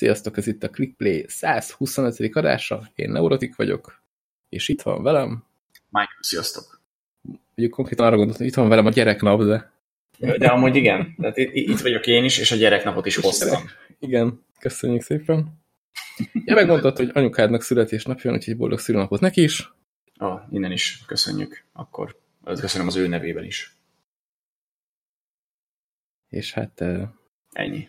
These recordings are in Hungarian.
Sziasztok, ez itt a ClickPlay 125. adása, én Neurotik vagyok, és itt van velem. Michael, sziasztok. Ugye konkrétan arra gondoltam, hogy itt van velem a gyereknap, de... De amúgy igen, tehát itt vagyok én is, és a gyereknapot is hoztam. Igen, köszönjük szépen. Ja, megmondtad, hogy anyukádnak születésnapja, úgyhogy boldog szülőnapot neki is. Ah, innen is köszönjük, akkor köszönöm az ő nevében is. És hát... Ennyi.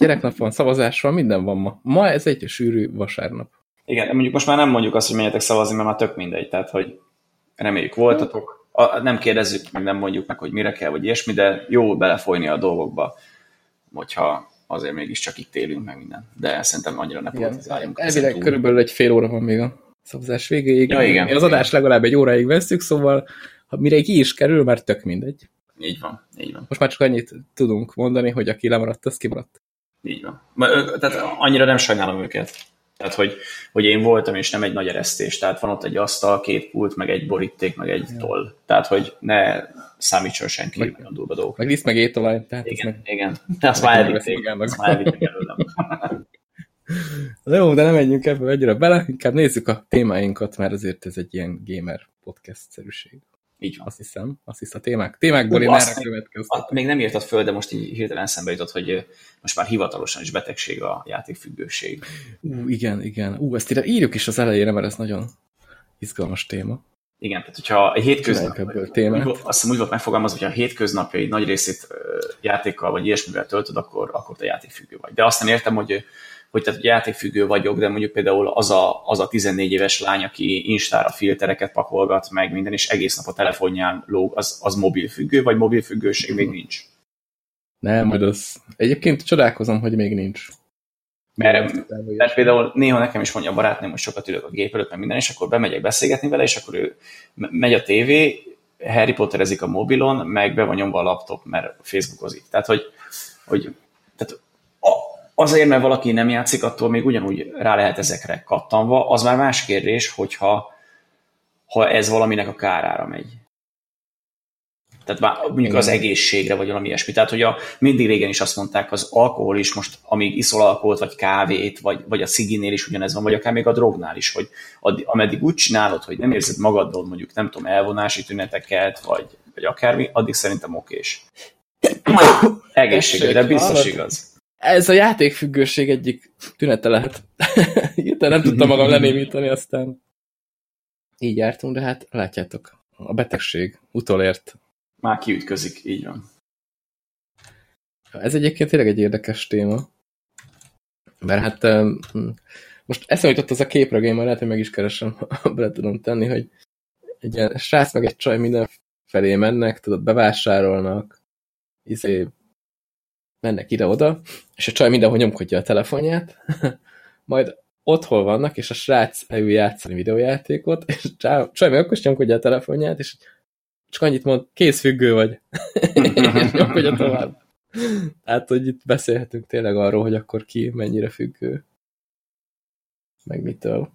Gyereknap van, szavazás van, minden van ma. Ma ez egy sűrű vasárnap. Igen, mondjuk most már nem mondjuk azt, hogy menjetek szavazni, mert már tök mindegy, tehát hogy reméljük voltatok. A, nem kérdezzük, meg nem mondjuk meg, hogy mire kell, vagy ilyesmi, de jó belefolyni a dolgokba, hogyha azért mégiscsak itt élünk meg minden. De szerintem annyira ne politizáljunk. Elvileg körülbelül egy fél óra van még a szavazás végéig. Ja, igen. Az adás legalább egy óráig veszük, szóval ha mire ki is kerül, már tök mindegy. Így van, így van. Most már csak annyit tudunk mondani, hogy aki lemaradt, az kimaradt. Így van. Tehát annyira nem sajnálom őket. Tehát, hogy, hogy én voltam, és nem egy nagy eresztés. Tehát van ott egy asztal, két pult, meg egy boríték, meg egy toll. Tehát, hogy ne számítson senki meg, a durva dolgok. Meg liszt, meg étolaj. Tehát igen, meg... igen. Azt már elvitték. Azt már elvitték előlem. Jó, de nem menjünk ebbe egyre bele, inkább nézzük a témáinkat, mert azért ez egy ilyen gamer podcast-szerűség. Így van. Azt hiszem, azt hiszem a témák. Témákból én erre következtem. Még nem írtad föl, de most így hirtelen szembe jutott, hogy most már hivatalosan is betegség a játékfüggőség. Ú, igen, igen. Ú, ezt ide írjuk is az elejére, mert ez nagyon izgalmas téma. Igen, tehát hogyha a hétköznap, azt úgy volt megfogalmazva, hogy a hétköznapjai nagy részét játékkal vagy ilyesmivel töltöd, akkor, akkor te játékfüggő vagy. De azt nem értem, hogy hogy tehát játékfüggő vagyok, de mondjuk például az a, az a 14 éves lány, aki Instára filtereket pakolgat meg minden, és egész nap a telefonján lóg, az, az mobilfüggő, vagy mobilfüggőség még nincs? Nem, majd az... Egyébként csodálkozom, hogy még nincs. Mert, mert például néha nekem is mondja a barátnőm, hogy sokat ülök a gép előtt, meg minden, és akkor bemegyek beszélgetni vele, és akkor ő megy a tévé, Harry Potterezik a mobilon, meg be van nyomva a laptop, mert Facebookozik. Tehát, hogy, hogy tehát Azért, mert valaki nem játszik, attól még ugyanúgy rá lehet ezekre kattanva. Az már más kérdés, hogyha ha ez valaminek a kárára megy. Tehát már mondjuk az egészségre, vagy valami ilyesmi. Tehát, hogy a, mindig régen is azt mondták, az alkohol is most, amíg iszol alkoholt, vagy kávét, vagy, vagy a ciginél is ugyanez van, vagy akár még a drognál is, hogy addig, ameddig úgy csinálod, hogy nem érzed magadról mondjuk, nem tudom, elvonási tüneteket, vagy, vagy akármi, addig szerintem okés. Egészségre, de biztos igaz. Ez a játékfüggőség egyik tünete lehet. De nem tudtam magam lenémítani, aztán így jártunk, de hát látjátok, a betegség utolért. Már kiütközik, így van. Ez egyébként tényleg egy érdekes téma. Mert hát most eszembe jutott az a képregény, majd lehet, hogy meg is keresem, bele tudom tenni, hogy egy ilyen srác meg egy csaj mindenfelé mennek, tudod, bevásárolnak, izé, mennek ide-oda, és a csaj mindenhol nyomkodja a telefonját, majd otthon vannak, és a srác leül játszani videójátékot, és a csaj meg akkor is nyomkodja a telefonját, és csak annyit mond, készfüggő vagy. és nyomkodja tovább. Tehát, hogy itt beszélhetünk tényleg arról, hogy akkor ki mennyire függő. Meg mitől.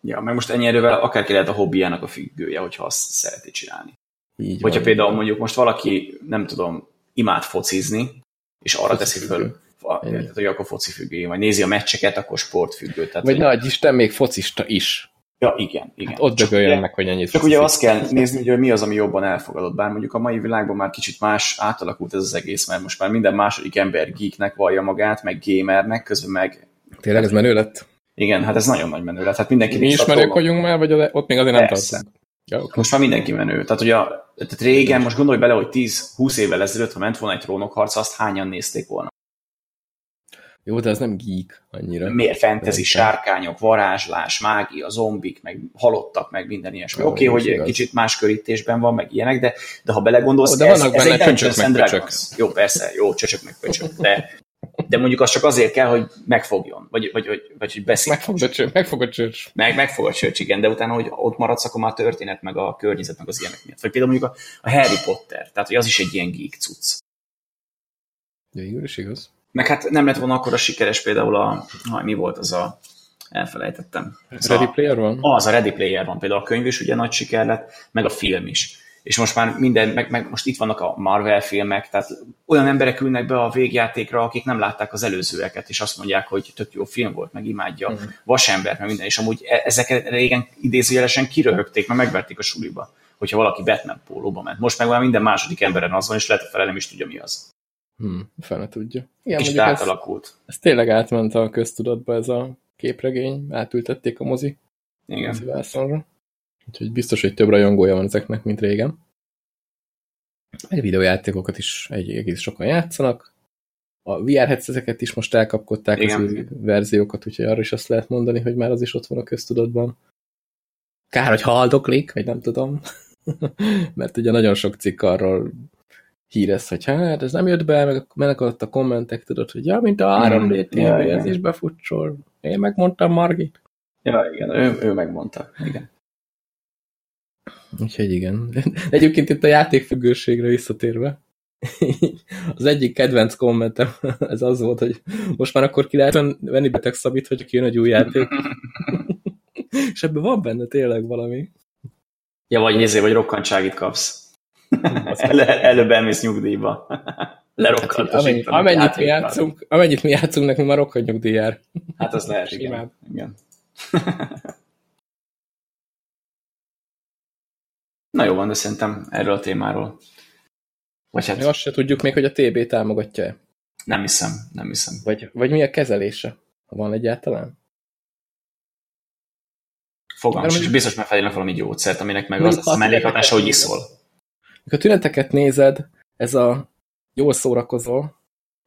Ja, meg most ennyi erővel akárki lehet a hobbiának a függője, hogyha azt szereti csinálni. Így hogyha van. például mondjuk most valaki, nem tudom, imád focizni, és arra teszi föl, tehát, hogy akkor foci függő, vagy nézi a meccseket, akkor sportfüggő. Tehát, vagy nagy Isten, még focista is. Ja, igen, igen. Hát ott dögöljön meg, hogy ennyit Csak ugye azt kell nézni, hogy mi az, ami jobban elfogadott. Bár mondjuk a mai világban már kicsit más átalakult ez az egész, mert most már minden második ember geeknek vallja magát, meg gamernek, közben meg... Tényleg ez menő lett? Igen, hát ez nagyon nagy menő lett. Hát mindenki Mi ismerők vagyunk már, vagy ott még azért nem tartunk? Ja, okay. Most már mindenki menő. Tehát, ugye, tehát régen, most gondolj bele, hogy 10-20 évvel ezelőtt, ha ment volna egy trónokharc, azt hányan nézték volna? Jó, de ez nem geek annyira. Miért fantasy, sárkányok, varázslás, mágia, zombik, meg halottak, meg minden ilyesmi. Oké, okay, hogy igaz. kicsit más körítésben van, meg ilyenek, de, de ha belegondolsz, oh, de ez, vannak ez benne egy csöcsök, meg. Jó, persze, jó, csöcsök meg pöcsök, de, de mondjuk az csak azért kell, hogy megfogjon, vagy, vagy, vagy, vagy hogy beszél. Megfog a csöcs. Megfog a csöcs. Meg, megfog a csöcs, igen, de utána, hogy ott maradsz, akkor már a történet, meg a környezet, meg az ilyenek miatt. Vagy például mondjuk a, a Harry Potter, tehát hogy az is egy ilyen geek cucc. Végül is igaz. Meg hát nem lett volna akkor a sikeres például a, ha, mi volt az a, elfelejtettem. Ready a, Player van? Az a Ready Player van, például a könyv is ugye nagy siker lett, meg a film is. És most már minden, meg, meg most itt vannak a Marvel filmek, tehát olyan emberek ülnek be a végjátékra, akik nem látták az előzőeket, és azt mondják, hogy tök jó film volt, meg imádja uh-huh. Vasember, meg minden, és amúgy e- ezeket régen idézőjelesen kiröhögték, mert megverték a suliba, hogyha valaki Batman pólóba ment. Most meg már minden második emberen az van, és lehet, hogy nem is tudja, mi az. Hmm, fene tudja. Igen, Kicsit átalakult. Ez, ez tényleg átment a köztudatba ez a képregény, átültették a mozi. Igen. Mozi Úgyhogy biztos, hogy több rajongója van ezeknek, mint régen. Egy videójátékokat is egy egész sokan játszanak. A VR headseteket is most elkapkodták Igen. az új verziókat, úgyhogy arra is azt lehet mondani, hogy már az is ott van a köztudatban. Kár, hogy haldoklik, vagy nem tudom. Mert ugye nagyon sok cikk arról hírez, hogy hát ez nem jött be, meg mennek ott a kommentek, tudod, hogy ja, mint a 3D TV, ja, ez is befutsol. Én megmondtam Margit. Ja, igen, ő, ő megmondta. Igen. Úgyhogy igen. Egyébként itt a játékfüggőségre visszatérve, az egyik kedvenc kommentem ez az volt, hogy most már akkor ki lehet venni beteg szabít, hogy jön egy új játék. És ebben van benne tényleg valami. Ja, vagy nézzé, vagy rokkantságit kapsz. El, előbb elmész nyugdíjba. Hát, amennyit, amennyit, mi játszunk, amennyit mi játszunk, nekünk már rokkant nyugdíj jár. Hát az lehet, igen. igen. Na jó van, de szerintem erről a témáról. Vagy hát... Mi azt se tudjuk még, hogy a TB támogatja-e. Nem hiszem, nem hiszem. Vagy, vagy mi a kezelése, ha van egyáltalán? Fogalmam és biztos meg felírnak valami gyógyszert, aminek meg az, az a mellékhatása, hogy iszol. Mikor tüneteket nézed, ez a jól szórakozol,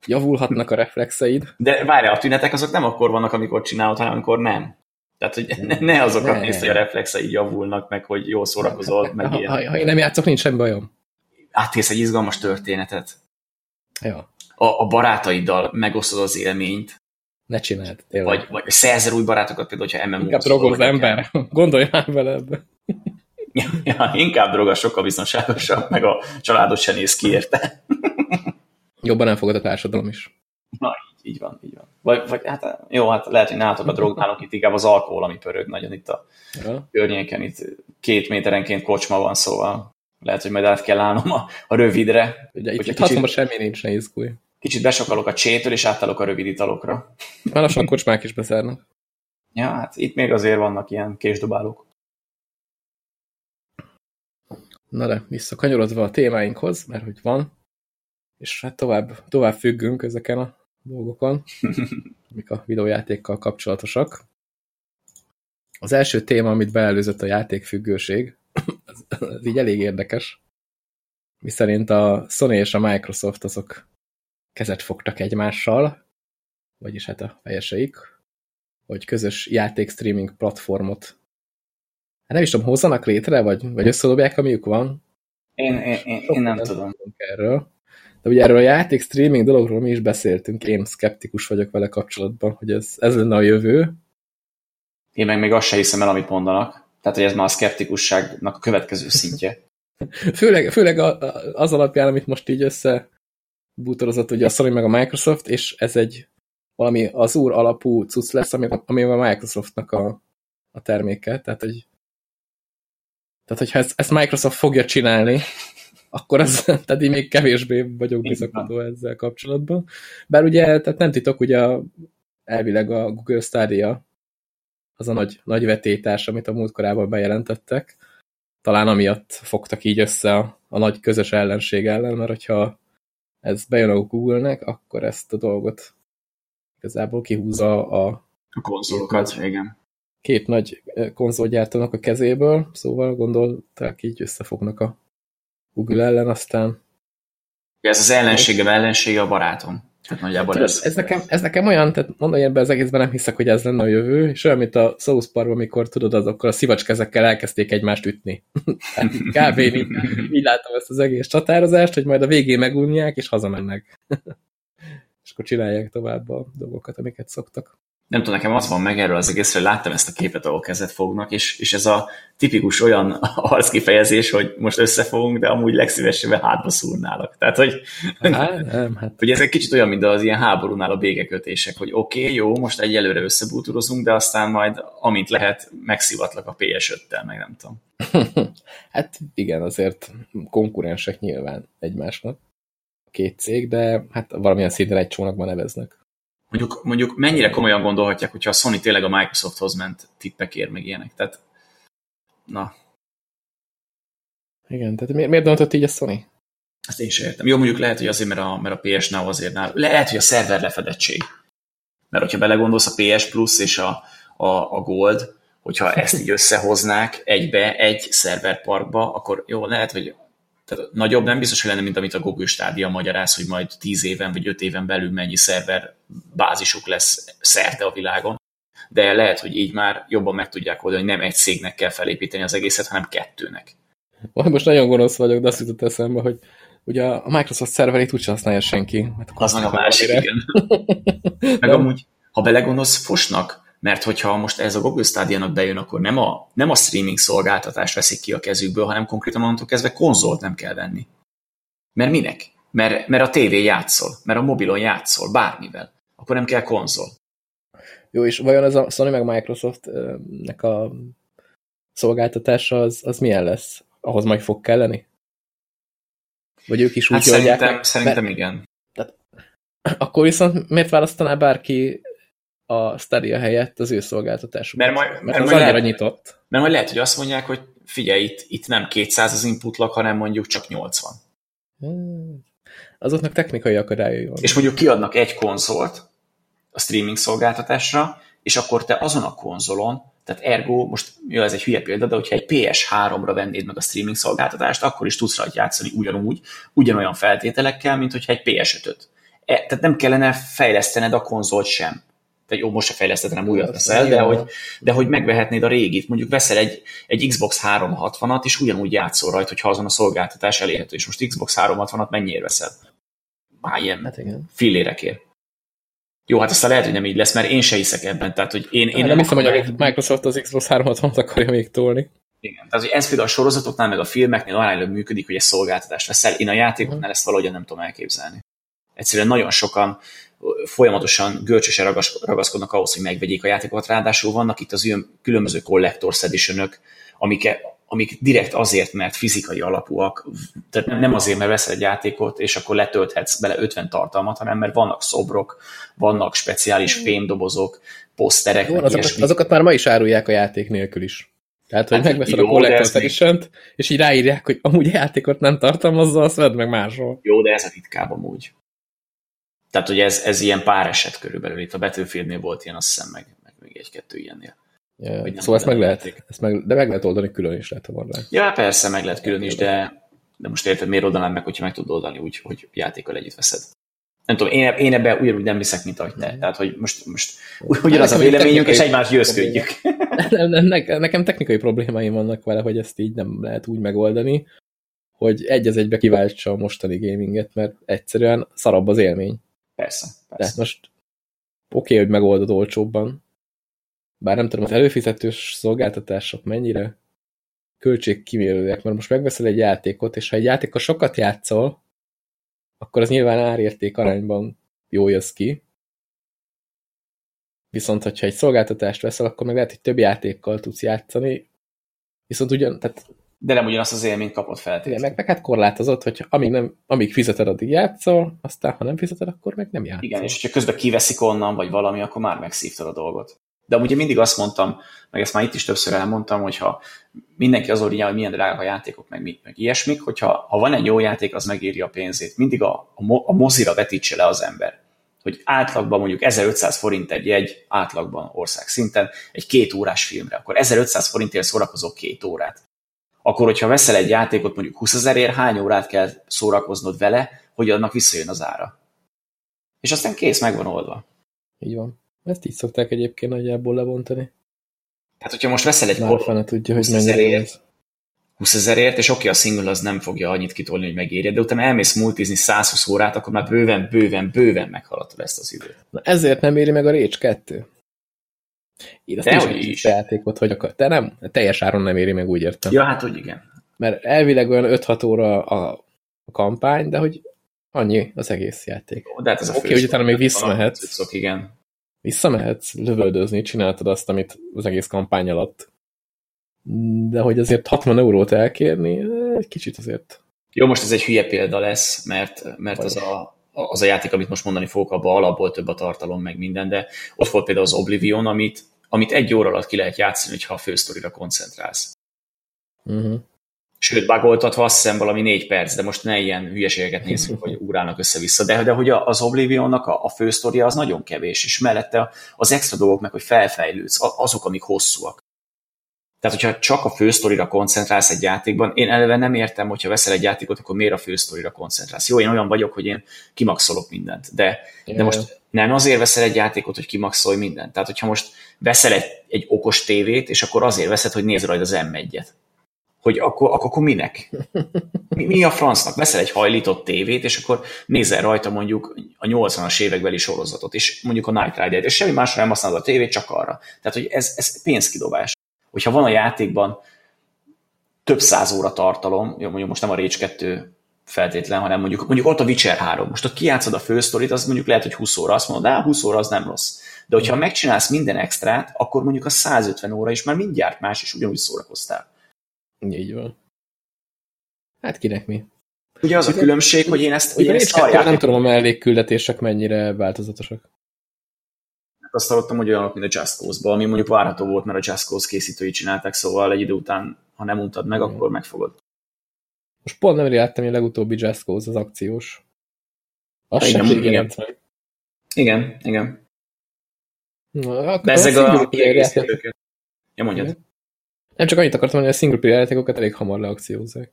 javulhatnak a reflexeid. De várjál, a tünetek azok nem akkor vannak, amikor csinálod, hanem amikor nem. Tehát, hogy ne, ne azokat ne. nézd, hogy a reflexei javulnak, meg, hogy jól szórakozol, meg ha, ilyen. Ha, én nem játszok, nincs semmi bajom. Átélsz egy izgalmas történetet. Ja. A, a barátaiddal megosztod az élményt. Ne csináld, tényleg. Vagy, vagy szerzel új barátokat, például, hogyha MMO Inkább drogol az ember. Gondolj már vele ebbe. Ja, ja, inkább droga sokkal biztonságosabb, meg a családot se néz ki érte. Jobban elfogad a társadalom is. Na, így, van, így van. Vagy, vagy hát jó, hát lehet, hogy nálatok a drog, nálunk itt inkább az alkohol, ami pörög nagyon itt a ja. környéken, itt két méterenként kocsma van, szóval lehet, hogy majd át kell állnom a, a rövidre. Ugye itt kicsit, semmi nincs, ne izgulj. Kicsit besokalok a csétől, és átállok a rövid italokra. Már lassan kocsmák is beszárnak. Ja, hát itt még azért vannak ilyen késdobálók. Na de, visszakanyarodva a témáinkhoz, mert hogy van, és hát tovább, tovább függünk ezeken a dolgokon, amik a videójátékkal kapcsolatosak. Az első téma, amit beelőzött a játékfüggőség, az, az így elég érdekes, miszerint a Sony és a Microsoft azok kezet fogtak egymással, vagyis hát a fejeseik, hogy közös játékstreaming platformot hát nem is tudom, hozzanak létre, vagy, vagy összedobják, amiük van. Én, én, én, én nem tudom. Erről. De ugye erről a játék streaming dologról mi is beszéltünk, én szkeptikus vagyok vele kapcsolatban, hogy ez, ez lenne a jövő. Én meg még azt se hiszem el, amit mondanak. Tehát, hogy ez már a szkeptikusságnak a következő szintje. főleg, főleg az alapján, amit most így össze bútorozott ugye a Sony meg a Microsoft, és ez egy valami az úr alapú cucc lesz, ami, ami a Microsoftnak a, a terméke. Tehát, hogy tehát, hogyha ezt, ezt Microsoft fogja csinálni, akkor az, tehát én még kevésbé vagyok bizakodó ezzel kapcsolatban. Bár ugye, tehát nem titok, ugye elvileg a Google Stadia az a nagy, nagy vetétás, amit a múltkorában bejelentettek. Talán amiatt fogtak így össze a, a nagy közös ellenség ellen, mert hogyha ez bejön a Google-nek, akkor ezt a dolgot igazából kihúzza a, a konzolokat, igen. Két nagy konzolgyártónak a kezéből, szóval gondolták így összefognak a Google ellen, aztán... Ez az ellenségem ellensége a barátom. Hát nagyjából Tudod, ez. Ez nekem, ez nekem olyan, tehát mondom, ebben az egészben nem hiszek, hogy ez lenne a jövő, és olyan, mint a South Park, amikor tudod, azokkal a szivacskezekkel elkezdték egymást ütni. Kb. így, így látom ezt az egész csatározást, hogy majd a végén megunják, és hazamennek. és akkor csinálják tovább a dolgokat, amiket szoktak. Nem tudom, nekem az van meg erről az egészről, láttam ezt a képet, ahol kezet fognak, és, és ez a tipikus olyan arckifejezés, hogy most összefogunk, de amúgy legszívesebben hátba szúrnálak. Tehát, hogy, hát, nem, hát. hogy ez egy kicsit olyan, mint az ilyen háborúnál a békekötések, hogy oké, okay, jó, most egyelőre összebútorozunk, de aztán majd, amint lehet, megszivatlak a PS5-tel, meg nem tudom. hát igen, azért konkurensek nyilván egymásnak két cég, de hát valamilyen szinten egy csónakban neveznek. Mondjuk, mondjuk mennyire komolyan gondolhatják, hogyha a Sony tényleg a Microsofthoz ment tippekért, meg ilyenek. Tehát, na. Igen, tehát miért, miért döntött így a Sony? Ezt én sem értem. Jó, mondjuk lehet, hogy azért, mert a, mert a PS Now azért nál, lehet, hogy a szerver lefedettség. Mert hogyha belegondolsz a PS Plus és a, a, a Gold, hogyha ezt így összehoznák egybe, egy szerverparkba, akkor jó, lehet, hogy tehát nagyobb nem biztos, hogy lenne, mint amit a Google Stadia magyaráz, hogy majd 10 éven vagy 5 éven belül mennyi szerver bázisuk lesz szerte a világon. De lehet, hogy így már jobban meg tudják oldani, hogy nem egy cégnek kell felépíteni az egészet, hanem kettőnek. Most nagyon gonosz vagyok, de azt jutott eszembe, hogy ugye a Microsoft szerverét úgyse használja senki. Hát az meg a másik, igen. meg amúgy, ha belegondolsz, fosnak mert hogyha most ez a Google Stadia-nak bejön, akkor nem a, nem a streaming szolgáltatást veszik ki a kezükből, hanem konkrétan onnantól kezdve konzolt nem kell venni. Mert minek? Mert, mert a tévé játszol, mert a mobilon játszol, bármivel. Akkor nem kell konzol. Jó, és vajon ez a Sony meg Microsoft-nek a szolgáltatása az, az milyen lesz? Ahhoz majd fog kelleni? Vagy ők is úgy hát szerintem, szerintem mert, igen. Tehát, akkor viszont miért választaná bárki a Stadia helyett az ő szolgáltatásuk. Mert, majd, mert, mert az annyira lehet, nyitott. Mert majd lehet, hogy azt mondják, hogy figyelj, itt, itt nem 200 az input hanem mondjuk csak 80. Hmm. Azoknak technikai akadályai van. És mondjuk kiadnak egy konzolt a streaming szolgáltatásra, és akkor te azon a konzolon, tehát ergo, most jó, ez egy hülye példa, de hogyha egy PS3-ra vennéd meg a streaming szolgáltatást, akkor is tudsz rajta játszani ugyanúgy, ugyanolyan feltételekkel, mint hogyha egy PS5-öt. E, tehát nem kellene fejlesztened a konzolt sem vagy jó, most se fejleszted, hanem újat veszel, de hogy, de hogy megvehetnéd a régit. Mondjuk veszel egy, egy Xbox 360-at, és ugyanúgy játszol rajta, hogyha azon a szolgáltatás elérhető. És most Xbox 360-at mennyiért veszel? Már ilyen hát igen. fillérekért. Jó, hát aztán lehet, hogy nem így lesz, mert én se hiszek ebben. Tehát, hogy én, én nem, nem hiszem, hogy a Microsoft az Xbox 360-at akarja még tolni. Igen, tehát hogy ez például a sorozatoknál, meg a filmeknél aránylag működik, hogy egy szolgáltatást veszel. Én a játékoknál ezt valahogyan nem tudom elképzelni. Egyszerűen nagyon sokan folyamatosan görcsösen ragaszkodnak ahhoz, hogy megvegyék a játékokat. Ráadásul vannak itt az ilyen különböző Collector's edition amik, amik direkt azért, mert fizikai alapúak, tehát nem azért, mert veszel egy játékot, és akkor letölthetsz bele 50 tartalmat, hanem mert vannak szobrok, vannak speciális fémdobozok, poszterek. Jó, azokat, azokat már ma is árulják a játék nélkül is. Tehát, hogy hát, megveszed jó, a Collector's edition és így ráírják, hogy amúgy játékot nem tartalmazza, azt vedd meg máshol. Jó, de ez a ritkább amúgy. Tehát, hogy ez, ez ilyen pár eset körülbelül. Itt a Battlefieldnél volt ilyen, azt hiszem, meg, meg még egy-kettő ilyennél. Ja, szóval ezt meg lehet, ezt meg, de meg lehet oldani külön is, lehet, ha van rá. Ja, persze, meg lehet külön is, de, de most érted, miért oldanám meg, hogyha meg tudod oldani úgy, hogy játékkal együtt veszed. Nem tudom, én, én ebben ugyanúgy nem viszek, mint ahogy te. Tehát, hogy most, most ugyanaz a véleményünk, és egymást győzködjük. Nekem technikai problémáim vannak vele, hogy ezt így nem lehet úgy megoldani, hogy egy az egybe kiváltsa a mostani gaminget, mert egyszerűen szarabb az élmény. Persze, persze. De most oké, okay, hogy megoldod olcsóbban, bár nem tudom, az előfizetős szolgáltatások mennyire költségkimérőek, mert most megveszel egy játékot, és ha egy játékot sokat játszol, akkor az nyilván árérték arányban jó jössz ki. Viszont, hogyha egy szolgáltatást veszel, akkor meg lehet, hogy több játékkal tudsz játszani, viszont ugyan, tehát de nem ugyanazt az élményt kapott feltétlenül. meg, meg hát korlátozott, hogy amíg, nem, amíg fizeted, addig játszol, aztán ha nem fizeted, akkor meg nem játszol. Igen, és hogyha közben kiveszik onnan, vagy valami, akkor már megszívtad a dolgot. De ugye mindig azt mondtam, meg ezt már itt is többször elmondtam, hogyha mindenki azon hogy milyen drága a játékok, meg, meg ilyesmik, hogyha ha van egy jó játék, az megéri a pénzét. Mindig a, a, a mozira vetítse le az ember hogy átlagban mondjuk 1500 forint egy jegy, átlagban ország szinten, egy két órás filmre, akkor 1500 forintért szórakozok két órát akkor hogyha veszel egy játékot mondjuk 20 ezerért, hány órát kell szórakoznod vele, hogy annak visszajön az ára. És aztán kész, meg van oldva. Így van. Ezt így szokták egyébként nagyjából lebontani. Tehát, hogyha most veszel egy kor... tudja, hogy mennyire ez. 20 ezerért, és oké, a single az nem fogja annyit kitolni, hogy megérje, de utána elmész multizni 120 órát, akkor már bőven, bőven, bőven meghaladtad ezt az időt. Na ezért nem éri meg a Rage 2. Én azt is, is. játékot, hogy akar. De nem, teljes áron nem éri meg, úgy értem. Ja, hát úgy igen. Mert elvileg olyan 5-6 óra a, a kampány, de hogy annyi az egész játék. De hát ez Oké, okay, hogy utána még visszamehetsz. Cuccok, igen. Visszamehetsz lövöldözni, csináltad azt, amit az egész kampány alatt. De hogy azért 60 eurót elkérni, egy kicsit azért. Jó, most ez egy hülye példa lesz, mert, mert az a, az a játék, amit most mondani fogok, abban alapból több a tartalom, meg minden, de ott volt például az Oblivion, amit, amit egy óra alatt ki lehet játszani, ha a fősztorira koncentrálsz. Uh -huh. Sőt, bagoltatva azt hiszem valami négy perc, de most ne ilyen hülyeségeket nézzük, hogy ugrálnak össze-vissza. De, de hogy az Oblivionnak a, a fősztoria az nagyon kevés, és mellette az extra dolgok meg, hogy felfejlődsz, azok, amik hosszúak. Tehát, hogyha csak a fősztorira koncentrálsz egy játékban, én eleve nem értem, hogyha veszel egy játékot, akkor miért a fősztorira koncentrálsz. Jó, én olyan vagyok, hogy én kimaxolok mindent, de, de most nem azért veszel egy játékot, hogy kimaxolj mindent. Tehát, hogyha most veszel egy, egy okos tévét, és akkor azért veszed, hogy nézd rajta az M1-et. Hogy akkor, akkor, akkor minek? Mi, mi a francnak? Veszel egy hajlított tévét, és akkor nézel rajta mondjuk a 80-as évekbeli sorozatot, és mondjuk a Night Rider-t, és semmi másra nem használod a tévét, csak arra. Tehát, hogy ez, ez pénzkidobás hogyha van a játékban több száz óra tartalom, jó, mondjuk most nem a Rage 2 feltétlen, hanem mondjuk, mondjuk ott a Witcher 3. Most ott kijátszod a fősztorit, az mondjuk lehet, hogy 20 óra, azt mondod, de 20 óra az nem rossz. De hogyha mm. megcsinálsz minden extrát, akkor mondjuk a 150 óra is már mindjárt más, és ugyanúgy szórakoztál. Így van. Hát kinek mi? Ugye az a különbség, hogy én ezt... Ugye ezt a nem tudom a mellékküldetések mennyire változatosak azt hallottam, hogy olyanok, mint a Just cause ami mondjuk várható volt, mert a Just Cause készítői csinálták, szóval egy idő után, ha nem untad meg, mm. akkor megfogod. Most pont nem láttam, hogy a legutóbbi Just Cause az akciós. Az igen, sem igen. Igen, igen. Na, De ezek a, a kiegészítőket. Ja, mondjad. Nem csak annyit akartam mondani, hogy a single player játékokat elég hamar leakciózzák.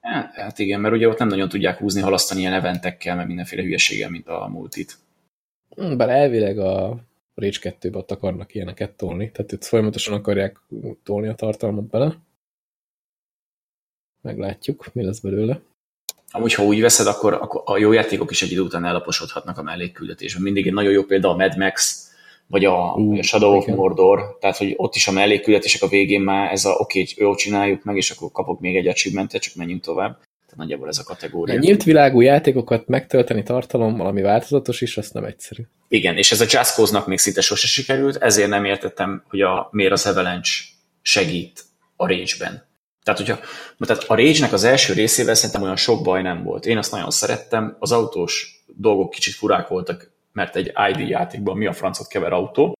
Hát, hát igen, mert ugye ott nem nagyon tudják húzni, halasztani ilyen eventekkel, meg mindenféle hülyeséggel, mint a multit. Hm, bár elvileg a Rage 2 ott akarnak ilyeneket tolni, tehát itt folyamatosan akarják tolni a tartalmat bele. Meglátjuk, mi lesz belőle. Amúgy, ha úgy veszed, akkor, akkor a jó játékok is egy idő után ellaposodhatnak a mellékküldetésben. Mindig egy nagyon jó példa a Mad Max, vagy a, uh, a Shadow of Mordor, tehát hogy ott is a mellékküldetések a végén már ez a oké, okay, jó, csináljuk meg, és akkor kapok még egy achievementet, csak menjünk tovább. Tehát nagyjából ez a kategória. A nyílt világú játékokat megtölteni tartalom, valami változatos is, azt nem egyszerű. Igen, és ez a Just Cause-nak még szinte sose sikerült, ezért nem értettem, hogy a, miért az Avalanche segít a Rage-ben. Tehát, hogyha, tehát a Rage-nek az első részével szerintem olyan sok baj nem volt. Én azt nagyon szerettem, az autós dolgok kicsit furák voltak, mert egy ID játékban mi a francot kever autó,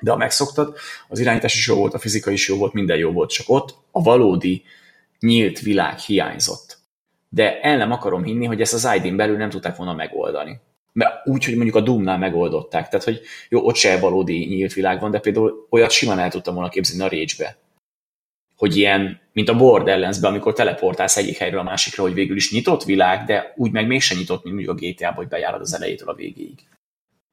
de ha megszoktad, az irányítás is jó volt, a fizika is jó volt, minden jó volt, csak ott a valódi nyílt világ hiányzott de el nem akarom hinni, hogy ezt az ID-n belül nem tudták volna megoldani. Mert úgy, hogy mondjuk a Doom-nál megoldották. Tehát, hogy jó, ott se valódi nyílt világ van, de például olyat simán el tudtam volna képzelni a Rage-be. Hogy ilyen, mint a Borderlands-be, amikor teleportálsz egyik helyről a másikra, hogy végül is nyitott világ, de úgy meg mégsem nyitott, mint mondjuk a GTA-ba, hogy bejárod az elejétől a végéig.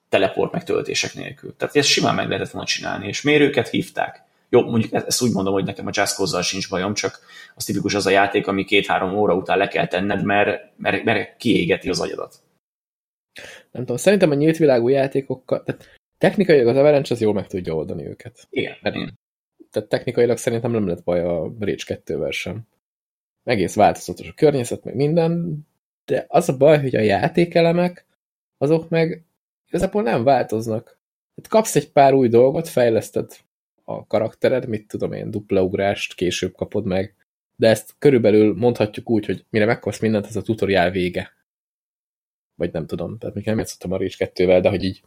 Teleport meg töltések nélkül. Tehát ezt simán meg lehetett volna csinálni, és miért őket hívták? Jó, mondjuk ezt úgy mondom, hogy nekem a cause sincs bajom, csak az tipikus az a játék, ami két-három óra után le kell tenned, mert, mert, mert kiégeti az agyadat. Nem tudom, szerintem a nyílt világú játékokkal, tehát technikailag az Avalanche az jól meg tudja oldani őket. Igen. Mert. Tehát technikailag szerintem nem lett baj a Rage 2-vel sem. Egész változatos a környezet, meg minden, de az a baj, hogy a játékelemek, azok meg igazából nem változnak. Tehát kapsz egy pár új dolgot, fejleszted a karaktered, mit tudom én, dupla ugrást később kapod meg, de ezt körülbelül mondhatjuk úgy, hogy mire megkapsz mindent, ez a tutoriál vége. Vagy nem tudom, tehát még nem játszottam a Rage 2-vel, de hogy így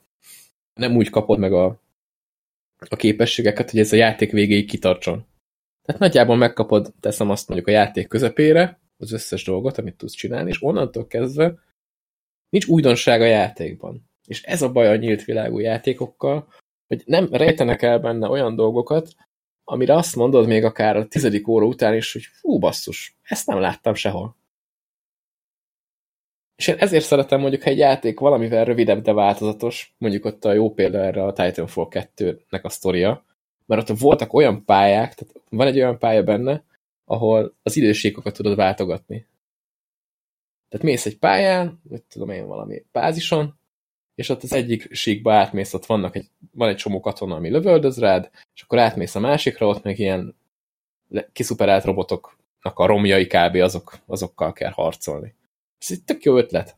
nem úgy kapod meg a, a képességeket, hogy ez a játék végéig kitartson. Tehát nagyjából megkapod, teszem azt mondjuk a játék közepére, az összes dolgot, amit tudsz csinálni, és onnantól kezdve nincs újdonság a játékban. És ez a baj a nyílt világú játékokkal, hogy nem rejtenek el benne olyan dolgokat, amire azt mondod még akár a tizedik óra után is, hogy fú, basszus, ezt nem láttam sehol. És én ezért szeretem mondjuk, ha egy játék valamivel rövidebb, de változatos, mondjuk ott a jó példa erre a Titanfall 2-nek a sztoria, mert ott voltak olyan pályák, tehát van egy olyan pálya benne, ahol az időségokat tudod váltogatni. Tehát mész egy pályán, hogy tudom én valami bázison, és ott az egyik síkba átmész, ott vannak egy, van egy csomó katona, ami lövöldöz rád, és akkor átmész a másikra, ott meg ilyen kiszuperált robotoknak a romjai kb. Azok, azokkal kell harcolni. Ez egy tök jó ötlet.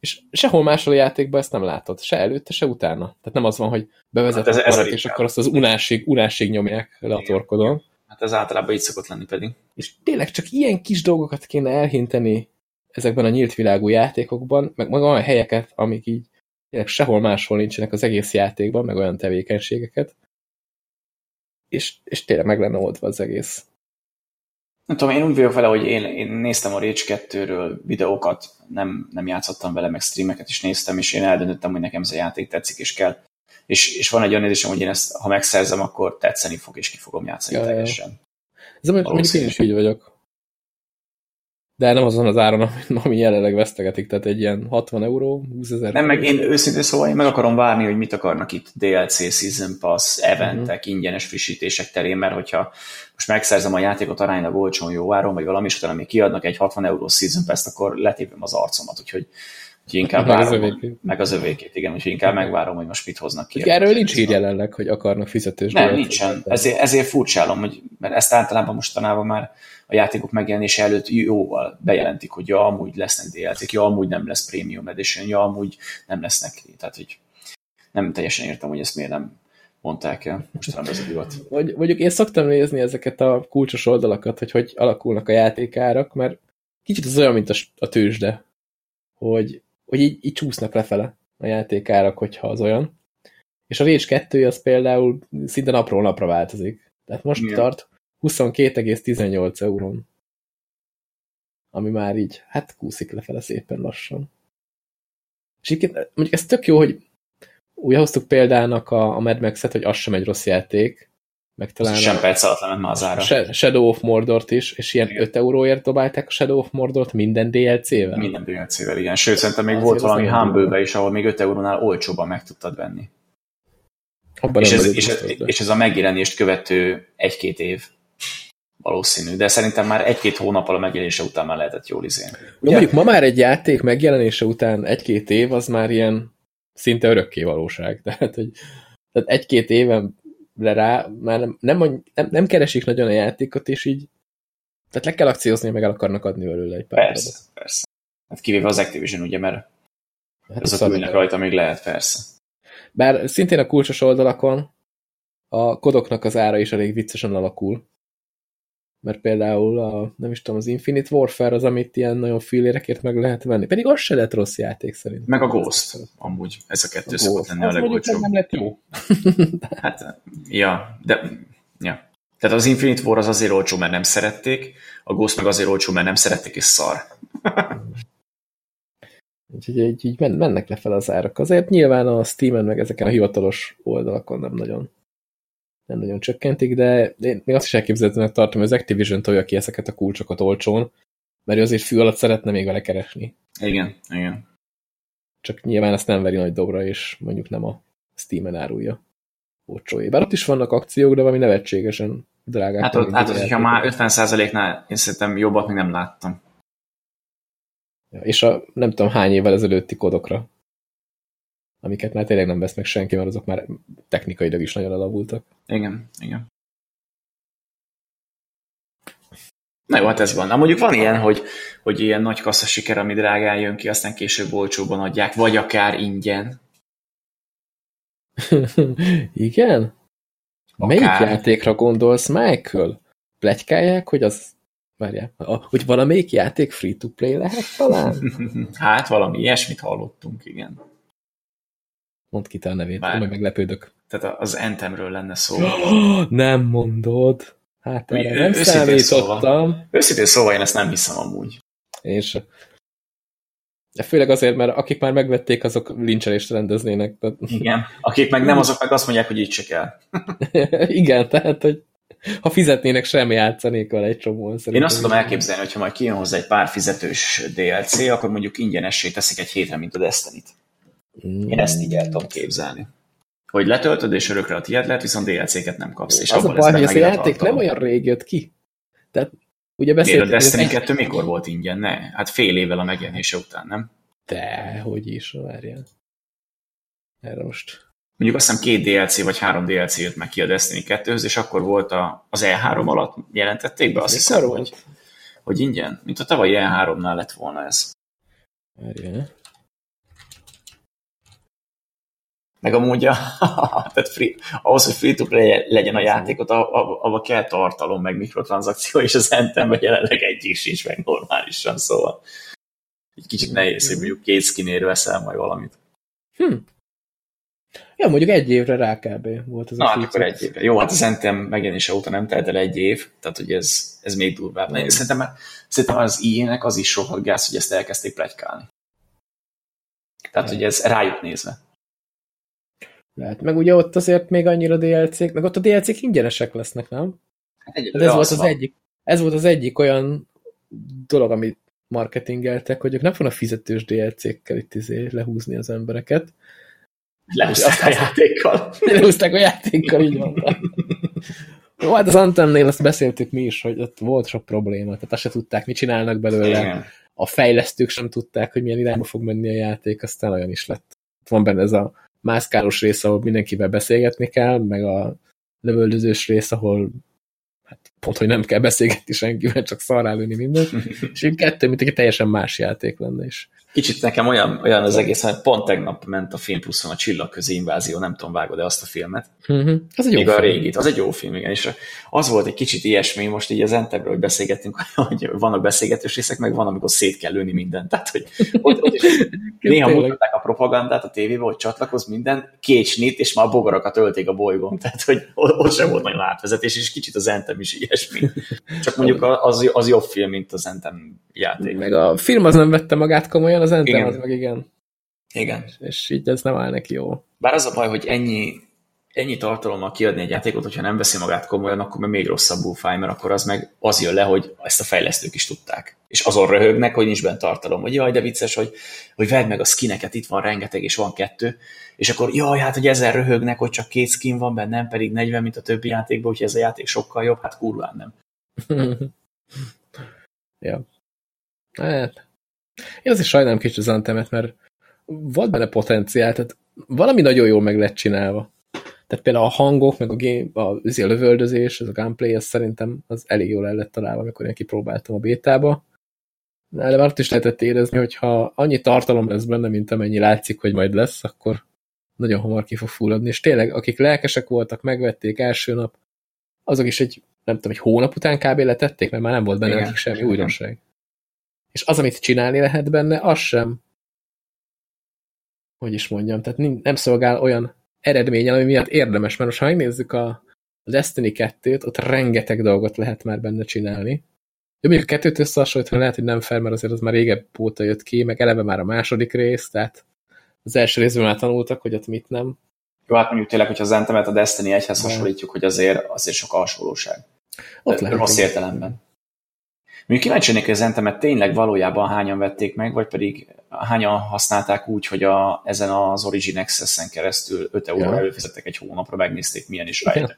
És sehol máshol a játékban ezt nem látod. Se előtte, se utána. Tehát nem az van, hogy bevezet hát ez, ez és akkor azt az unásig, unásig nyomják le a torkodon. Hát ez általában így szokott lenni pedig. És tényleg csak ilyen kis dolgokat kéne elhinteni ezekben a nyílt világú játékokban, meg maga olyan helyeket, amik így tényleg sehol máshol nincsenek az egész játékban, meg olyan tevékenységeket. És, és tényleg meg lenne oldva az egész. Nem tudom, én úgy vagyok vele, hogy én, én néztem a Rage 2-ről videókat, nem, nem játszottam vele, meg streameket is néztem, és én eldöntöttem, hogy nekem ez a játék tetszik, és kell. És, és van egy olyan érzésem, hogy én ezt, ha megszerzem, akkor tetszeni fog, és ki fogom játszani ja, teljesen. Ez mondjuk én is így vagyok. De nem azon az áron, ami jelenleg vesztegetik, tehát egy ilyen 60 euró, 20 ezer. Nem, meg én őszintén szóval én meg akarom várni, hogy mit akarnak itt DLC, Season Pass, eventek, uh-huh. ingyenes frissítések terén, mert hogyha most megszerzem a játékot aránylag olcsón jó áron, vagy valami, és utána még kiadnak egy 60 euró Season Pass-t, akkor letépem az arcomat, úgyhogy Úgyhogy inkább meg várom, az övékét. meg az övékét, igen, úgyhogy inkább megvárom, hogy most mit hoznak ki. Erről nincs hír jelenleg, hogy akarnak fizetős. Nem, nincsen. Ezért, ezért furcsálom, hogy, mert ezt általában mostanában már a játékok megjelenése előtt jóval bejelentik, hogy ja, amúgy lesznek DLC-k, ja, amúgy nem lesz Premium Edition, ja, amúgy nem lesznek. Tehát, hogy nem teljesen értem, hogy ezt miért nem mondták el mostanában ez a divat. Vagy, mondjuk én szoktam nézni ezeket a kulcsos oldalakat, hogy hogy alakulnak a játékárak, mert kicsit az olyan, mint a, a tőzsde, hogy hogy így, így csúsznak lefele a játékárak, hogyha az olyan. És a Rage 2 az például szinte napról napra változik. Tehát most Igen. tart 22,18 eurón. Ami már így, hát kúszik lefele szépen lassan. És így, mondjuk ez tök jó, hogy úgy hoztuk példának a, a Mad Max-et, hogy az sem egy rossz játék, meg talán sem perc alatt lement már az ára. Shadow of Mordort is, és ilyen igen. 5 euróért dobálták a Shadow of Mordort minden DLC-vel? Minden DLC-vel, igen. Sőt, szerintem még volt valami humble is, ahol még 5 eurónál olcsóban meg tudtad venni. Abban és, ez, és, ez, és ez a megjelenést követő egy-két év valószínű, de szerintem már egy-két hónappal a megjelenése után már lehetett jól izélni. Ugye? Mondjuk ma már egy játék megjelenése után egy-két év, az már ilyen szinte örökké valóság. Tehát, hogy tehát egy-két éven rá, már nem, nem, nem, nem keresik nagyon a játékot, és így tehát le kell akciózni, meg el akarnak adni belőle egy pár Persze, darabot. persze. Hát kivéve az Activision, ugye, mert hát azok ülnek rajta, még lehet, persze. Bár szintén a kulcsos oldalakon a kodoknak az ára is elég viccesen alakul mert például a, nem is tudom, az Infinite Warfare az, amit ilyen nagyon fillérekért meg lehet venni. Pedig az se lett rossz játék szerint. Meg a Ghost, amúgy. Ez a kettő a szokott lenni a legolcsóbb. nem lett jó. hát, ja, de, ja. Tehát az Infinite War az azért olcsó, mert nem szerették, a Ghost meg azért olcsó, mert nem szerették, és szar. Úgyhogy így, így mennek lefelé az árak. Azért nyilván a Steam-en meg ezeken a hivatalos oldalakon nem nagyon nem nagyon csökkentik, de én még azt is elképzelhetőnek tartom, hogy az Activision tolja ki ezeket a kulcsokat olcsón, mert ő azért fű alatt szeretne még vele keresni. Igen, igen. Csak nyilván ezt nem veri nagy dobra, és mondjuk nem a Steam-en árulja olcsóé. Bár ott is vannak akciók, de valami nevetségesen drágák. Hát, ott, hát hogyha már 50%-nál én szerintem jobbat még nem láttam. Ja, és a nem tudom hány évvel ezelőtti kodokra amiket már tényleg nem vesz meg senki, mert azok már technikailag is nagyon elavultak. Igen, igen. Na jó, hát ez van. Na mondjuk van ilyen, hogy, hogy ilyen nagy kassza siker, ami drágán jön ki, aztán később olcsóban adják, vagy akár ingyen. Igen? Akár. Melyik játékra gondolsz, Michael? Plegykálják, hogy az Várjál, hogy valamelyik játék free-to-play lehet talán? hát valami ilyesmit hallottunk, igen. Mondd ki te a nevét, Már, majd meglepődök. Tehát az Entemről lenne szó. Oh, nem mondod. Hát erre nem őszintén számítottam. Szóval, őszintén szóval én ezt nem hiszem amúgy. És főleg azért, mert akik már megvették, azok lincselést rendeznének. Igen, akik meg nem, azok meg azt mondják, hogy így se kell. Igen, tehát, hogy ha fizetnének, sem játszanék vele egy csomó. Én azt tudom elképzelni, hogyha majd kijön hozzá egy pár fizetős DLC, akkor mondjuk ingyenessé teszik egy hétre, mint a Destiny-t. Én ezt így el tudom képzelni. Hogy letöltöd, és örökre a tiéd lehet, viszont DLC-ket nem kapsz. És az a baj, hogy ez a játék nem olyan rég jött ki. Tehát ugye beszéltünk... a Destiny 2 mikor volt ingyen? Ne? Hát fél évvel a megjelenése után, nem? De, hogy is, várjál. erre most. Mondjuk azt hiszem két DLC vagy három DLC jött meg ki a Destiny 2 és akkor volt a, az E3 alatt jelentették be, azt hiszem, hogy, hogy ingyen. Mint a tavalyi E3-nál lett volna ez. Várjál. Meg amúgy a, tehát free, ahhoz, hogy free-to-play legyen a játékot, abba kell tartalom, meg mikrotranszakció, és az Anthemben jelenleg egyik sincs meg normálisan, szóval egy kicsit nehéz, hogy mondjuk két skinér veszel majd valamit. Hm. Ja, mondjuk egy évre rá kb. volt ez Na, a hát akkor egy évre. Jó, hát az Anthem megjelenése óta nem telt el egy év, tehát hogy ez, ez még durvább. Mm. Szerintem, szerintem az IE-nek az is sokat gáz, hogy ezt elkezdték plegykálni. Tehát, hogy ez rájuk nézve. Lehet, meg ugye ott azért még annyira DLC-k, meg ott a DLC-k ingyenesek lesznek, nem? Hát, ez volt az egyik, ez volt az egyik olyan dolog, amit marketingeltek, hogy ők nem fognak fizetős DLC-kkel itt izé lehúzni az embereket. Lehúzták a játékkal. Lehúzták a játékkal, így van. Jó, hát az Antemnél azt beszéltük mi is, hogy ott volt sok probléma, tehát azt se tudták, mit csinálnak belőle. Igen. A fejlesztők sem tudták, hogy milyen irányba fog menni a játék, aztán olyan is lett. Van benne ez a mászkálós rész, ahol mindenkivel beszélgetni kell, meg a lövöldözős rész, ahol hát pont, hogy nem kell beszélgetni senkivel, csak szarrálőni mindent, és így kettő, mint egy teljesen más játék lenne is. Kicsit nekem olyan, olyan az egész, hogy pont tegnap ment a Film Pluszon a Csillagközi Invázió, nem tudom, vágod-e azt a filmet? Uh-huh. Az egy jó Még film. a régit, az egy jó film, igen, és az volt egy kicsit ilyesmi, most így az Entebről, hogy beszélgettünk, hogy vannak beszélgetős részek, meg van, amikor szét kell lőni mindent. Tehát, hogy ott, ott is néha mutatták a propagandát a tévébe, hogy csatlakoz minden, két snit, és már a bogarakat ölték a bolygón. Tehát, hogy ott sem volt nagyon átvezetés, és kicsit az Entem is ilyesmi. Csak mondjuk az, az jobb film, mint az Entem játék. Meg a film az nem vette magát komolyan, az Anthem igen. az meg igen. Igen. És, és így ez nem áll neki jó. Bár az a baj, hogy ennyi, ennyi tartalommal kiadni egy játékot, hogyha nem veszi magát komolyan, akkor meg még rosszabbul fáj, mert akkor az meg az jön le, hogy ezt a fejlesztők is tudták. És azon röhögnek, hogy nincs benne tartalom. Hogy jaj, de vicces, hogy, hogy vedd meg a skineket, itt van rengeteg, és van kettő. És akkor jaj, hát hogy ezzel röhögnek, hogy csak két skin van benne, nem pedig 40, mint a többi játékban, úgyhogy ez a játék sokkal jobb, hát kurván nem. ja. Hát, én azért sajnálom kicsit az Antemet, mert volt benne potenciál, tehát valami nagyon jól meg lett csinálva. Tehát például a hangok, meg a, game, a, a lövöldözés, ez a gameplay, ez szerintem az elég jól el lett találva, amikor én kipróbáltam a bétába. De már ott is lehetett érezni, hogy ha annyi tartalom lesz benne, mint amennyi látszik, hogy majd lesz, akkor nagyon hamar ki fog fulladni. És tényleg, akik lelkesek voltak, megvették első nap, azok is egy, nem tudom, egy hónap után kb. letették, mert már nem volt benne Igen. nekik semmi újdonság. És az, amit csinálni lehet benne, az sem, hogy is mondjam, tehát nem szolgál olyan eredményen, ami miatt érdemes, mert most ha megnézzük a Destiny 2-t, ott rengeteg dolgot lehet már benne csinálni. Jó, mondjuk a kettőt összehasonlítva lehet, hogy nem fel, mert azért az már régebb óta jött ki, meg eleve már a második rész, tehát az első részben már tanultak, hogy ott mit nem. Jó, hát mondjuk tényleg, hogyha az Anthemet a Destiny 1-hez hasonlítjuk, hogy azért, azért sok alsólóság. Ott lehet. Rossz értelemben. Mondjuk kíváncsi lennék, hogy az Entemet tényleg valójában hányan vették meg, vagy pedig hányan használták úgy, hogy a, ezen az Origin Access-en keresztül 5 euró ja. előfizettek egy hónapra, megnézték, milyen is rajta.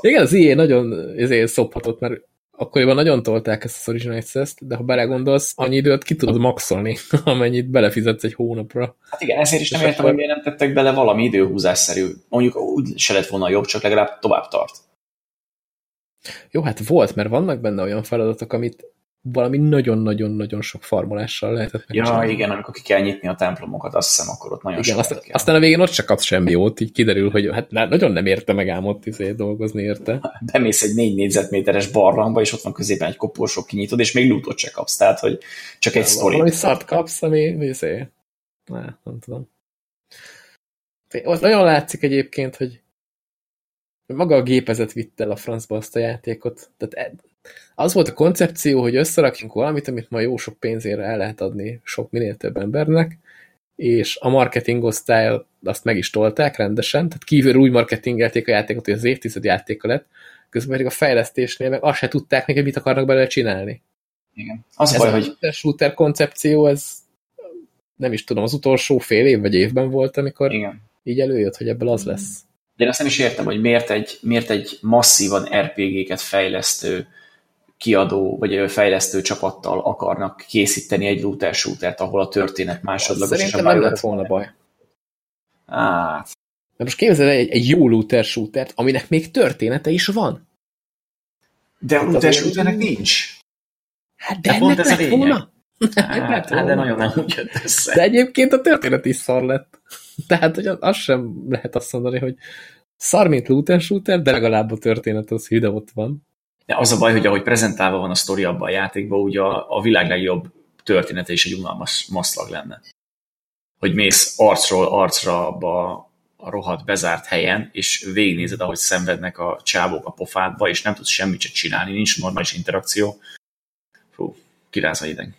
Igen, az ilyen nagyon ezért szophatott, mert akkoriban nagyon tolták ezt az Origin Access-t, de ha belegondolsz, annyi időt ki tudod maxolni, amennyit belefizetsz egy hónapra. Hát igen, ezért is nem értem, hogy miért nem tettek bele valami időhúzásszerű. Mondjuk úgy se lett volna jobb, csak legalább tovább tart. Jó, hát volt, mert vannak benne olyan feladatok, amit valami nagyon-nagyon-nagyon sok farmolással lehetett Ja, igen, amikor ki kell nyitni a templomokat, azt hiszem, akkor ott nagyon igen, aztán, kell. aztán a végén ott se kapsz semmi jót, így kiderül, hogy hát nagyon nem érte meg ám ott izé dolgozni érte. Bemész egy négy négyzetméteres barlangba, és ott van középen egy koporsó, kinyitod, és még lootot se kapsz, tehát, hogy csak egy sztori. Valami szart kapsz, ami izé, ne, nem tudom. Az nagyon látszik egyébként, hogy maga a gépezet vitt el a francba azt a játékot. Tehát az volt a koncepció, hogy összerakjunk valamit, amit ma jó sok pénzére el lehet adni sok minél több embernek, és a marketing osztály azt meg is tolták rendesen, tehát kívül úgy marketingelték a játékot, hogy az évtized játéka lett, közben pedig a fejlesztésnél meg azt se tudták még, hogy mit akarnak belőle csinálni. Igen. Az ez baj, a hogy... shooter koncepció, ez nem is tudom, az utolsó fél év vagy évben volt, amikor Igen. így előjött, hogy ebből az lesz. De én azt nem is értem, hogy miért egy, miért egy masszívan RPG-ket fejlesztő kiadó vagy fejlesztő csapattal akarnak készíteni egy looter shootert, ahol a történet másodlagos. Szerintem nem lett volna baj. Hát. De most képzeld el egy, egy jó looter shootert, aminek még története is van. De a looter shooternek nincs. Hát de, de ennek lett volna. Hát, hát, de nagyon nem úgy jött össze. De egyébként a történet is szar lett. Tehát, hogy az, az sem lehet azt mondani, hogy szar, mint looter shooter, de legalább a történet az hüde ott van. De az a baj, hogy ahogy prezentálva van a sztori abban a játékban, ugye a, a világ legjobb története is egy unalmas maszlag lenne. Hogy mész arcról arcra abba a rohadt bezárt helyen, és végignézed, ahogy szenvednek a csábok a pofádba, és nem tudsz semmit sem csinálni, nincs normális interakció. Fú, kiráz a ideg.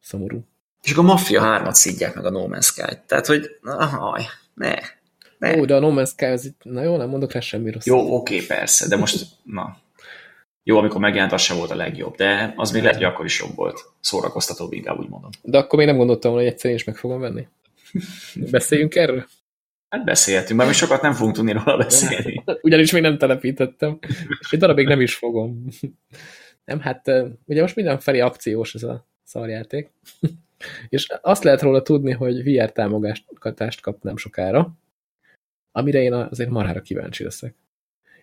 Szomorú. És akkor a Mafia 3-at szidják meg a No Man's Sky-t. Tehát, hogy ahaj, ne. Ne. Ó, de a No Man's Sky az itt, na jó, nem mondok rá semmi rossz. Jó, oké, persze, de most, na. Jó, amikor megjelent, az sem volt a legjobb, de az még lehet, hogy akkor is jobb volt. Szórakoztatóbb, inkább úgy mondom. De akkor még nem gondoltam volna, hogy egyszer én is meg fogom venni. Beszéljünk erről? Hát beszélhetünk, mert mi sokat nem fogunk tudni róla beszélni. Ugyanis még nem telepítettem, és egy darabig nem is fogom. Nem, hát ugye most mindenfelé akciós ez a szarjáték. És azt lehet róla tudni, hogy VR támogatást kap nem sokára, amire én azért marhára kíváncsi leszek.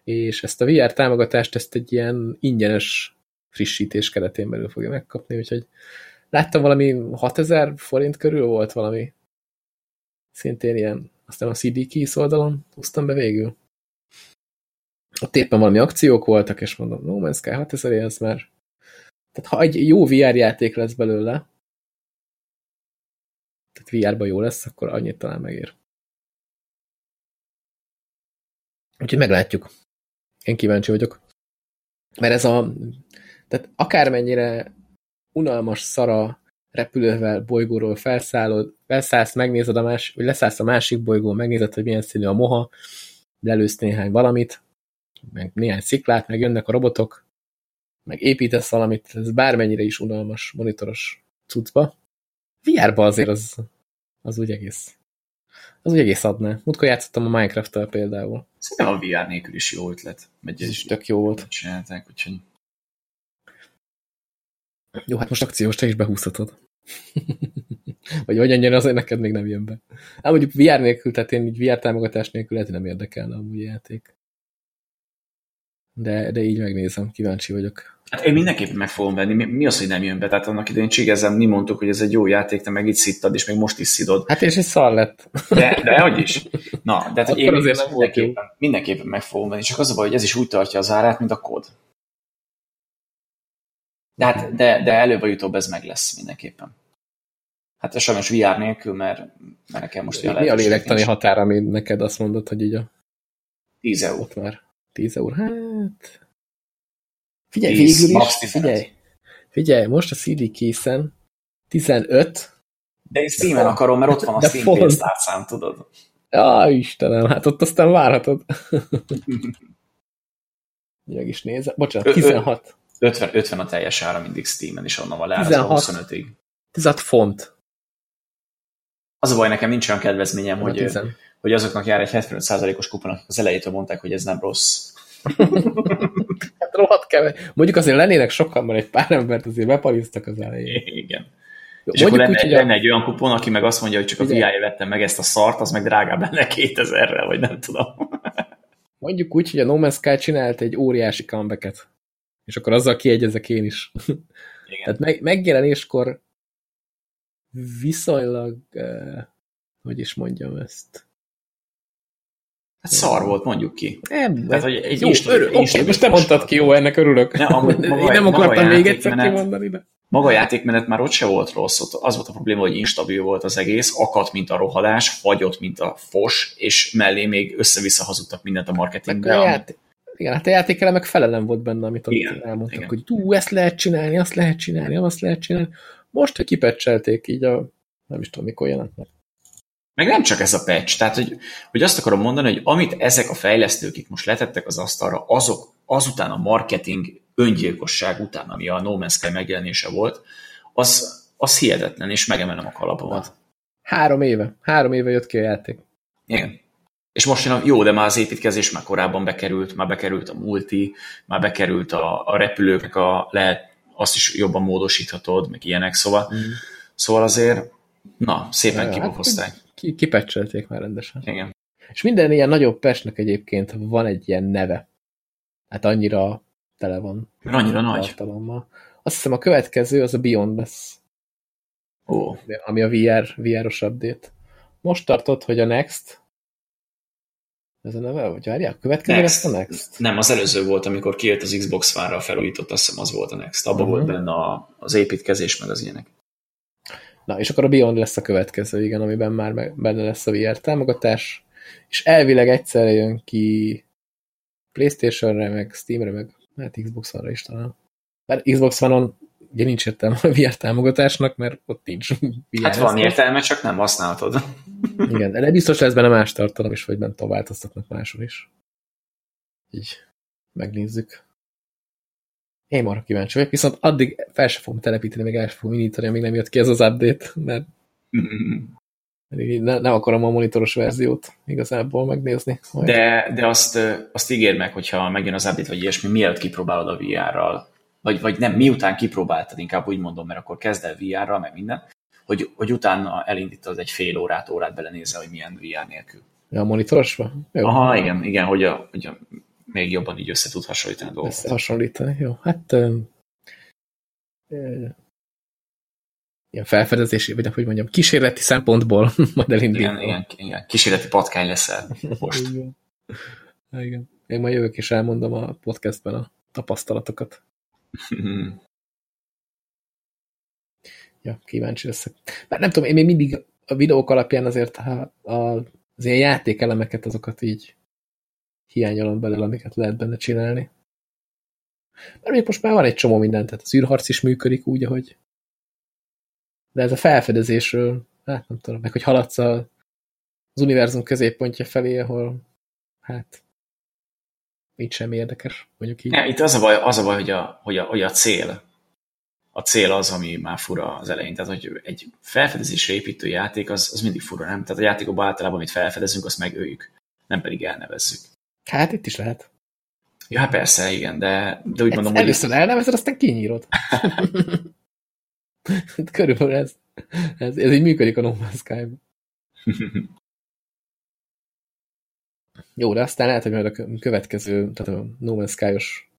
És ezt a VR támogatást, ezt egy ilyen ingyenes frissítés keretén belül fogja megkapni, úgyhogy láttam valami 6000 forint körül volt valami szintén ilyen, aztán a CD Keys oldalon húztam be végül. Ott éppen valami akciók voltak, és mondom, No Man's Sky 6000 ez már tehát ha egy jó VR játék lesz belőle, tehát VR-ban jó lesz, akkor annyit talán megér. Úgyhogy meglátjuk. Én kíváncsi vagyok. Mert ez a... Tehát akármennyire unalmas szara repülővel, bolygóról felszállod, felszállsz, megnézed a másik, vagy leszállsz a másik bolygón, megnézed, hogy milyen színű a moha, lelősz néhány valamit, meg néhány sziklát, meg jönnek a robotok, meg építesz valamit, ez bármennyire is unalmas monitoros cuccba. VR-ba azért az, az úgy egész az úgy egész adná. Múltkor játszottam a Minecraft-tel például. Szerintem a VR nélkül is jó ötlet. Megy ez is tök jó volt. Csinálták, úgyhogy... Jó, hát most akciós te is behúzhatod. Vagy hogy annyira azért neked még nem jön be. Ám mondjuk VR nélkül, tehát én így VR támogatás nélkül lehet, nem érdekelne amúgy játék. De, de így megnézem, kíváncsi vagyok. Hát én mindenképpen meg fogom venni. Mi, mi az, hogy nem jön be? Tehát annak idején csigezem, mi mondtuk, hogy ez egy jó játék, te meg itt szittad, és még most is szidod. Hát és egy szar lett. De, de hogy is. Na, de hát én azért nem mindenképpen, mindenképpen meg fogom venni. Csak az a baj, hogy ez is úgy tartja az árát, mint a kód. De, hát, de, de előbb vagy utóbb ez meg lesz mindenképpen. Hát sajnos VR nélkül, mert, mert nekem most Mi a lélektani határ, ami neked azt mondod, hogy így a... 10 euró. Már 10 euró. Hát... Figyelj, 10, végül is, figyelj, figyelj, most a CD készen 15. De én Steam-en akarom, mert ott van a Steam pénztárcám, tudod? Ja, Istenem, hát ott aztán várhatod. Meg is nézem. Bocsánat, 16. 50, 50 a teljes ára mindig Steam-en, és onnan van 25-ig. 16 font. Az a baj, nekem nincs olyan kedvezményem, hogy, hogy azoknak jár egy 75%-os kupon, akik az elejétől mondták, hogy ez nem rossz. hát rohadt kevés. Mondjuk azért lennének sokan, mert egy pár embert azért bepaliztak az elején. Igen. Jó, és akkor lenne, úgy, lenne egy olyan kupon, aki meg azt mondja, hogy csak a vi vettem meg ezt a szart, az meg drágább lenne 2000-rel, vagy nem tudom. Mondjuk úgy, hogy a No Man's Sky csinált egy óriási comebacket. És akkor azzal kiegyezek én is. Igen. Tehát meg, megjelenéskor viszonylag, uh, hogy is mondjam ezt, Hát szar volt, mondjuk ki. Nem, Tehát, hogy egy jó, instabil, örül, instabil most te mondtad ki, jó, ennek örülök. Ne, amúgy, maga, Én nem akartam még egyszer kimondani, de... Maga a játékmenet már ott se volt rossz, ott az volt a probléma, hogy instabil volt az egész, akadt, mint a rohadás, fagyott, mint a fos, és mellé még össze-vissza hazudtak mindent a marketingre. A játék, igen, hát a játékelemek fele nem volt benne, amit igen, elmondtak, igen. hogy tú, ezt lehet csinálni, azt lehet csinálni, azt lehet csinálni. Most, hogy kipecselték így a, nem is tudom, mikor jelent meg. Meg nem csak ez a patch, tehát hogy, hogy azt akarom mondani, hogy amit ezek a fejlesztők itt most letettek az asztalra, azok azután a marketing öngyilkosság után, ami a No Man's Sky megjelenése volt, az, az hihetetlen, és megemelem a kalapomat. Három éve. Három éve jött ki a játék. Igen. És most jön a, jó, de már az építkezés már korábban bekerült, már bekerült a multi, már bekerült a, a repülőknek a lehet, azt is jobban módosíthatod, meg ilyenek, szóval, mm. szóval azért Na, szépen hát, kipofozták. Ki, kipecselték már rendesen. Igen. És minden ilyen nagyobb pesnek egyébként van egy ilyen neve. Hát annyira tele van. Annyira nagy. Tartalommal. Azt hiszem a következő az a Beyond lesz. Ó. Ami a VR, VR-os update. Most tartott, hogy a Next ez a neve? Vagy várják? Következő Next. lesz a Next? Nem, az előző volt, amikor kijött az Xbox One-ra felújított, azt hiszem az volt a Next. Abban uh -huh. volt mhm. benne a, az építkezés, meg az ilyenek. Na, és akkor a Beyond lesz a következő, igen, amiben már benne lesz a VR támogatás, és elvileg egyszerre jön ki Playstation-re, meg Steam-re, meg hát Xbox One-ra is talán. Mert Xbox One-on ugye nincs értelme a VR támogatásnak, mert ott nincs VR Hát van értelme, csak nem használhatod. Igen, de biztos lesz benne más tartalom is, vagy bent változtatnak máson is. Így megnézzük. Én marha kíváncsi vagyok, viszont addig fel sem fogom telepíteni, meg el sem fogom indítani, amíg nem jött ki ez az update, mert ne, nem akarom a monitoros verziót igazából megnézni. Majd. De, de azt, azt ígér meg, hogyha megjön az update, vagy ilyesmi, mielőtt kipróbálod a VR-ral, vagy, vagy nem, miután kipróbáltad, inkább úgy mondom, mert akkor kezd el VR-ral, meg minden, hogy, hogy utána elindítod egy fél órát, órát belenézel, hogy milyen VR nélkül. Ja, a monitorosba? Jó. Aha, igen, igen, hogy, a, hogy a, még jobban így össze tud hasonlítani a dolgokat. Összehasonlítani, jó. Hát ö, ö, ilyen felfedezési, vagy hogy mondjam, kísérleti szempontból majd elindítom. Igen, igen, igen, kísérleti patkány leszel most. igen. igen. Én majd jövök és elmondom a podcastben a tapasztalatokat. ja, kíváncsi leszek. Mert nem tudom, én még mindig a videók alapján azért ha az ilyen játékelemeket, azokat így hiányolom belőle, amiket lehet benne csinálni. Mert még most már van egy csomó mindent, tehát az űrharc is működik úgy, ahogy de ez a felfedezésről, hát nem tudom, meg hogy haladsz a, az univerzum középpontja felé, ahol hát nincs semmi érdekes, mondjuk így. Ja, itt az a baj, az a baj hogy, a, hogy, a, hogy a cél, a cél az, ami már fura az elején. Tehát, hogy egy felfedezésre építő játék, az, az mindig fura, nem? Tehát a játékokban általában, amit felfedezünk, azt megöljük, nem pedig elnevezzük. Hát itt is lehet. Ja, hát persze, igen, de, de úgy mondom, hogy... Először elnevezed, aztán kinyírod. Körülbelül ez, ez, ez így működik a No Man's Jó, de aztán lehet, hogy majd a következő, tehát a No Man's Sky-os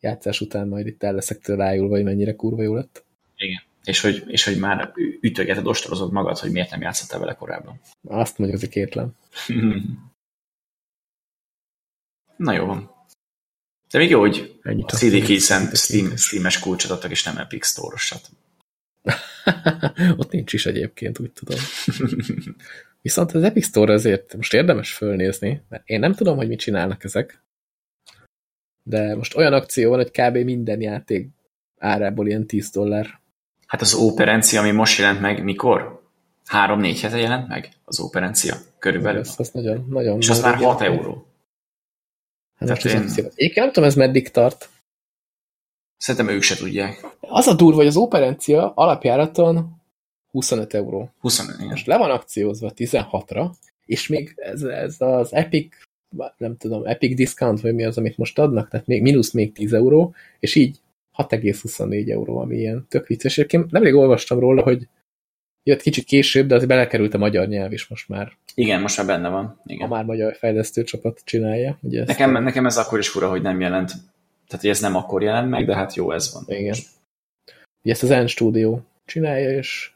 játszás után majd itt el leszek tőle ájulva, hogy mennyire kurva jó lett. Igen. És hogy, és hogy már ütögeted, ostorozod magad, hogy miért nem játszottál vele korábban. Azt mondjuk, az kétlem. Na jó van. De még jó, hogy Ennyit a CD Keys-en Steam, Steam-es kulcsot adtak, és nem Epic Store-osat. Ott nincs is egyébként, úgy tudom. Viszont az Epic Store azért most érdemes fölnézni, mert én nem tudom, hogy mit csinálnak ezek, de most olyan akció van, hogy kb. minden játék árából ilyen 10 dollár. Hát az operencia, ami most jelent meg, mikor? Három-négy hete jelent meg az operencia körülbelül. Ez, az nagyon, nagyon És az már 6 euró. Hát most én... én nem tudom, ez meddig tart. Szerintem ők se tudják. Az a durva, hogy az operencia alapjáraton 25 euró. 25, igen. Most le van akciózva 16-ra, és még ez, ez az Epic, nem tudom, Epic Discount, vagy mi az, amit most adnak, tehát még mínusz még 10 euró, és így 6,24 euró, ami ilyen tök vicces. Én nemrég olvastam róla, hogy jött kicsit később, de az belekerült a magyar nyelv is most már. Igen, most már benne van. Igen. A már magyar fejlesztő csapat csinálja. Ugye nekem, ezt nekem ez akkor is fura, hogy nem jelent. Tehát, hogy ez nem akkor jelent meg, de hát jó, ez van. Igen. Ugye ezt az N Studio csinálja, és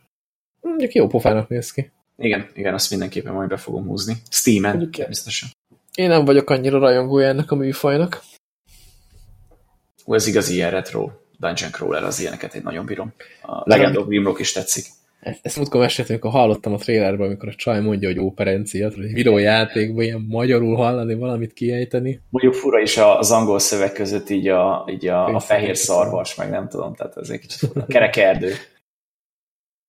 mondjuk jó pofának néz ki. Igen, igen, azt mindenképpen majd be fogom húzni. Steam-en, természetesen. Én nem vagyok annyira rajongója ennek a műfajnak. Ó, ez igazi ilyen retro dungeon crawler, az ilyeneket én nagyon bírom. A Legend of Grimrock is tetszik. Ezt, múltkor meséltem, amikor hallottam a trailerben, amikor a csaj mondja, hogy operencia, hogy videójátékban ilyen magyarul hallani, valamit kiejteni. Mondjuk fura is az angol szöveg között így a, így a, a fehér szarvas, meg nem tudom, tehát ez egy kicsit fura. Kerek erdő.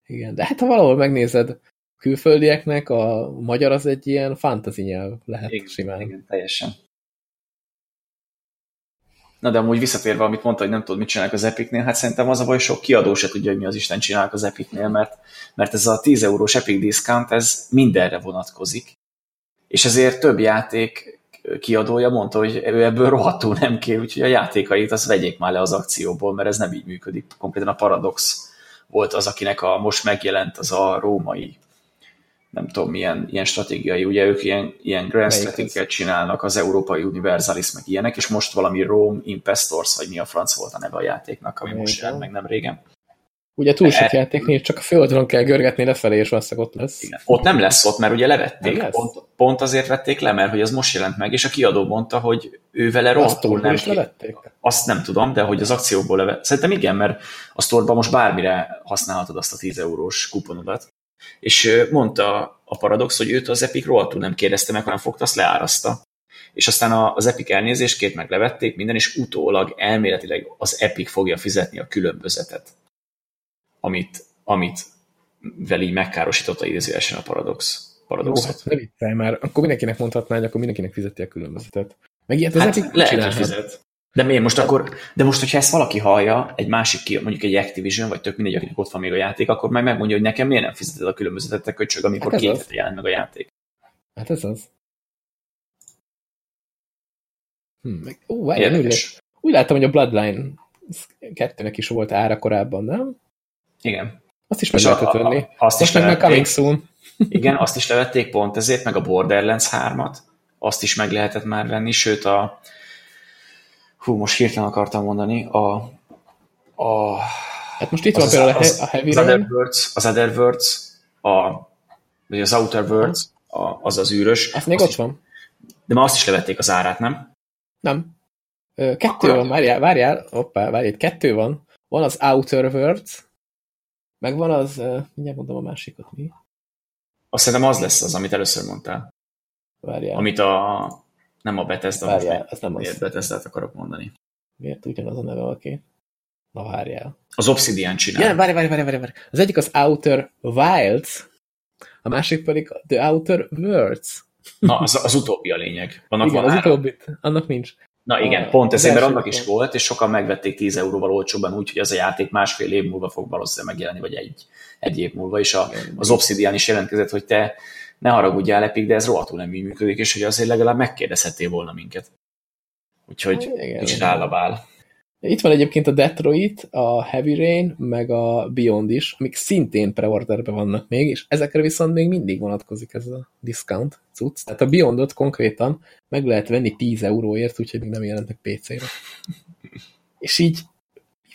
Igen, de hát ha valahol megnézed külföldieknek, a magyar az egy ilyen fantasy nyelv lehet igen, simán. Igen, teljesen. Na de amúgy visszatérve, amit mondta, hogy nem tudod, mit csinálnak az Epicnél, hát szerintem az a baj, sok kiadó se tudja, hogy mi az Isten csinálnak az Epicnél, mert, mert ez a 10 eurós Epic discount, ez mindenre vonatkozik. És ezért több játék kiadója mondta, hogy ő ebből rohadtul nem kér, úgyhogy a játékait azt vegyék már le az akcióból, mert ez nem így működik. Konkrétan a Paradox volt az, akinek a most megjelent az a római nem tudom, milyen, ilyen stratégiai, ugye ők ilyen, ilyen grand strategiát csinálnak, az Európai Universalis, meg ilyenek, és most valami Rome Impestors, vagy mi a franc volt a neve a játéknak, ami most jelent meg nem régen. Ugye túl sok e... játék nincs, csak a főoldalon kell görgetni lefelé, és valószínűleg ott lesz. Igen. Ott nem lesz ott, mert ugye levették. Pont, pont, azért vették le, mert hogy az most jelent meg, és a kiadó mondta, hogy ő vele rohadtul nem... Is levették? Azt nem tudom, de hogy az akcióból levet. Szerintem igen, mert a sztorban most bármire használhatod azt a 10 eurós kuponodat. És mondta a Paradox, hogy őt az Epic rohadtul nem kérdezte meg, hanem fogta, azt leáraszta. És aztán az Epic elnézést két meglevették minden, és utólag elméletileg az Epic fogja fizetni a különbözetet amit, amit így megkárosította idézőesen a Paradox. Paradox. Jó, hát ne már, akkor mindenkinek mondhatná, hogy akkor mindenkinek fizeti a különbözetet. Meg ilyet az hát Epic lehet, hogy fizet. De miért most akkor, de most, hogyha ezt valaki hallja, egy másik, mondjuk egy Activision, vagy tök mindegy, akinek ott van még a játék, akkor meg megmondja, hogy nekem miért nem fizeted a különbözetet, te köcsög, amikor hát két jelent meg a játék. Hát ez az. Hm, meg, ó, várjál, úgy, úgy láttam, hogy a Bloodline kettőnek is volt ára korábban, nem? Igen. Azt is meg lehetett venni. Azt is meg coming soon. Igen, azt is levették pont ezért, meg a Borderlands 3-at. Azt is meg lehetett már venni, sőt a hú, most hirtelen akartam mondani, a, a Hát most itt van például az, a Heavy az Otherworlds, az Otherworlds, a, vagy az Outer Worlds, a, az az űrös. Ez még ott van. De ma azt is levették az árát, nem? Nem. Kettő Akkor... van, várjál, várjál, hoppá, várjál, kettő van. Van az Outer Worlds, meg van az, mindjárt mondom a másikat, mi? Azt szerintem az lesz az, amit először mondtál. Várjál. Amit a, nem a Bethesda, Várjál, ez nem az. Bethesda-t akarok mondani. Miért ugyanaz a neve, oké? Na várjál. Az Obsidian csinál. Ja, várj, várj, várj, várj, várj. Az egyik az Outer Wilds, a másik pedig The Outer Worlds. Na, az, az utóbbi a lényeg. Annak Igen, van az utóbbi, annak nincs. Na igen, a, pont ezért, mert annak is volt, és sokan megvették 10 euróval olcsóban, úgyhogy az a játék másfél év múlva fog valószínűleg megjelenni, vagy egy, egy év múlva, és a, az Obsidian is jelentkezett, hogy te ne haragudjál Epic, de ez rohadtul nem így működik, és hogy azért legalább megkérdezhettél volna minket. Úgyhogy hát, igen, kicsit állabál. Itt van egyébként a Detroit, a Heavy Rain, meg a Beyond is, amik szintén preorderben vannak még, és ezekre viszont még mindig vonatkozik ez a discount cucc. Tehát a Beyondot konkrétan meg lehet venni 10 euróért, úgyhogy még nem jelentek PC-re. és így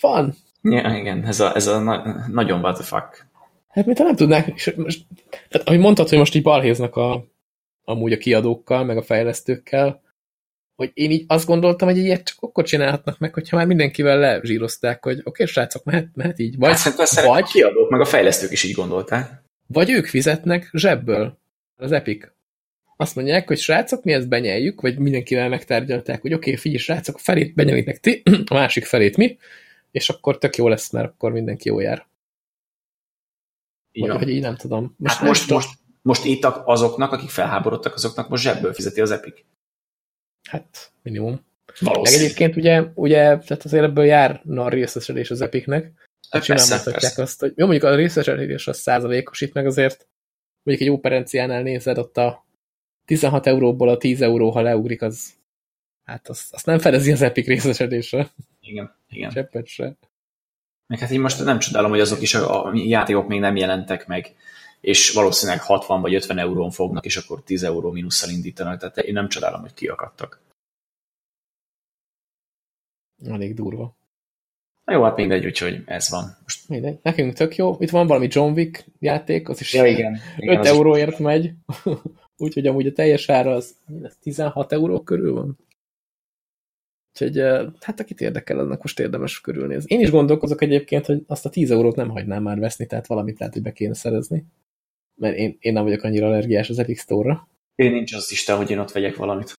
van. Ja, igen, ez a, ez a na nagyon what the fuck. Hát mint ha nem tudnák, és most, tehát ahogy mondtad, hogy most így balhéznak a, amúgy a kiadókkal, meg a fejlesztőkkel, hogy én így azt gondoltam, hogy ilyet csak akkor csinálhatnak meg, hogyha már mindenkivel lezsírozták, hogy oké, okay, srácok, mehet, mehet így. Vagy, hát, vagy a kiadók, meg a fejlesztők is így gondolták. Vagy ők fizetnek zsebből, az Epic. Azt mondják, hogy srácok, mi ezt benyeljük, vagy mindenkivel megtárgyalták, hogy oké, okay, figyelj, srácok, felét benyelitek ti, a másik felét mi, és akkor tök jó lesz, mert akkor mindenki jó jár. Vagy, vagy így nem tudom. Most, hát most, most, most itt azoknak, akik felháborodtak, azoknak most zsebből fizeti az Epic. Hát, minimum. Meg egyébként ugye, ugye tehát azért ebből járna a részesedés az Epicnek. Hát csinálhatják azt, hogy jó, mondjuk a részesedés az százalékos, itt meg azért mondjuk egy operenciánál nézed, ott a 16 euróból a 10 euró, ha leugrik, az hát azt, azt nem fedezi az Epic részesedésre. Igen, igen. Cseppet se. Meg hát én most nem csodálom, hogy azok is a, a játékok még nem jelentek meg és valószínűleg 60 vagy 50 eurón fognak, és akkor 10 euró mínusszal indítanak, tehát én nem csodálom, hogy kiakadtak. Elég durva. Na jó, hát mindegy, úgyhogy ez van. Most... Mindegy. Nekünk tök jó. Itt van valami John Wick játék, az is ja, igen. 5 igen, euróért is... megy. úgyhogy amúgy a teljes ára az 16 euró körül van. Úgyhogy hát akit érdekel, annak most érdemes körülnézni. Én is gondolkozok egyébként, hogy azt a 10 eurót nem hagynám már veszni, tehát valamit lehet, hogy be kéne szerezni mert én, én nem vagyok annyira allergiás az Epic Store-ra. Én nincs az Isten, hogy én ott vegyek valamit.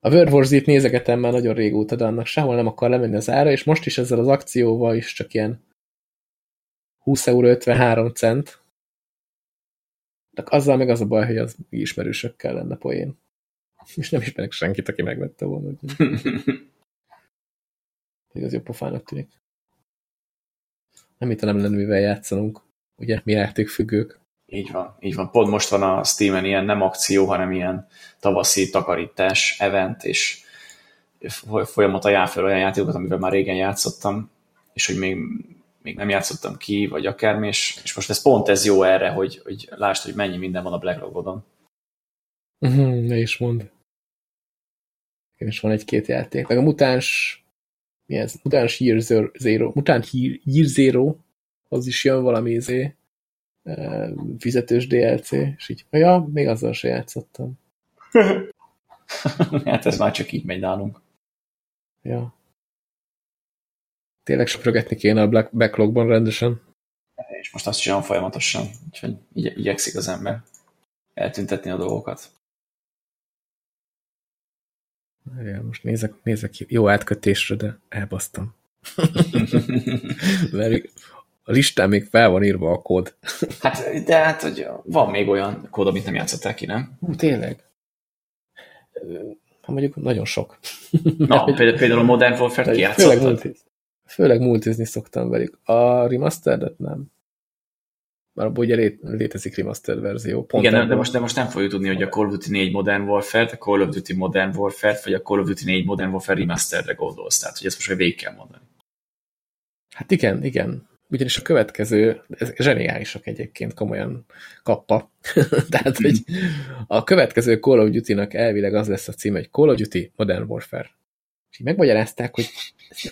A World War Z-t nézegetem már nagyon régóta, de annak sehol nem akar lemenni az ára, és most is ezzel az akcióval is csak ilyen 20 euró 53 cent. De azzal meg az a baj, hogy az ismerősökkel lenne poén. És nem ismerek senkit, aki megvette volna. az jobb pofának tűnik. Nem itt nem lenne mivel játszanunk ugye mi játékfüggők. Így van, így van. Pont most van a Steam-en ilyen nem akció, hanem ilyen tavaszi takarítás event, és folyamat ajánl fel olyan játékokat, amivel már régen játszottam, és hogy még még nem játszottam ki, vagy akármi, és, és most ez pont ez jó erre, hogy, hogy lásd, hogy mennyi minden van a Blacklogodon. Uh-huh, ne is mond. Is van egy-két játék. Meg a mutáns mi ez? Mutáns Year Zero, Mutant Year Zero, az is jön valami izé, fizetős DLC, és így, ja, még azzal se játszottam. hát ez már csak így megy nálunk. Ja. Tényleg söprögetni kéne a Black backlogban rendesen. És most azt csinálom folyamatosan, úgyhogy igy igyekszik az ember eltüntetni a dolgokat. Ja, most nézek, nézek jó átkötésre, de elbasztam. Mert a listán még fel van írva a kód. hát, de hát, hogy van még olyan kód, amit nem játszottál ki, nem? Hú, tényleg? Hát mondjuk nagyon sok. Na, például, például a Modern Warfare-t kijátszottad? Főleg, multi, főleg multizni szoktam velük. A remastered nem. Már abban ugye lé, létezik remastered verzió. Pont Igen, de most, de most nem fogjuk tudni, hogy a Call of Duty 4 Modern Warfare, a Call of Duty Modern Warfare, vagy a Call of Duty 4 Modern Warfare Remastered-re gondolsz. Tehát, hogy ezt most végig kell mondani. Hát igen, igen ugyanis a következő, ez zseniálisak egyébként, komolyan kappa. Tehát, hogy a következő Call of Duty-nak elvileg az lesz a cím, hogy Call of Duty Modern Warfare. És így megmagyarázták, hogy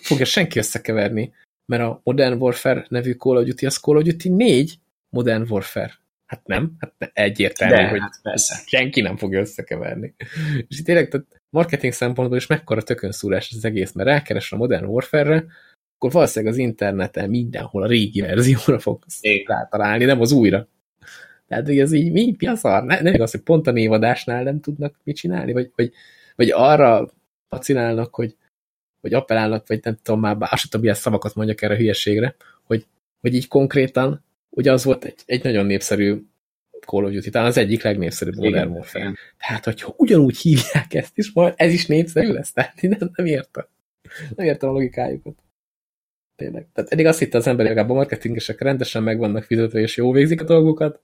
fogja senki összekeverni, mert a Modern Warfare nevű Call of Duty az Call of Duty 4 Modern Warfare. Hát nem, hát egyértelmű, De, hogy hát persze. senki nem fogja összekeverni. És itt tényleg, tehát marketing szempontból is mekkora tökönszúrás az egész, mert rákeres a Modern Warfare-re, akkor valószínűleg az interneten mindenhol a régi verzióra fogsz rátalálni, nem az újra. Tehát, hogy ez így mi, mi a szar? Ne, nem az, hogy pont a névadásnál nem tudnak mit csinálni, vagy, vagy, vagy arra pacinálnak, hogy, vagy appellálnak, vagy nem tudom már, azt tudom, milyen szavakat mondjak erre a hülyeségre, hogy, hogy így konkrétan, ugye az volt egy, egy nagyon népszerű Call of Duty, talán az egyik legnépszerűbb Modern Warfare. Tehát, hogyha ugyanúgy hívják ezt is, majd ez is népszerű lesz, tehát nem, nem értem. Nem értem a logikájukat tényleg. Tehát eddig azt hitte az ember, hogy a marketingesek rendesen meg vannak fizetve, és jó végzik a dolgokat,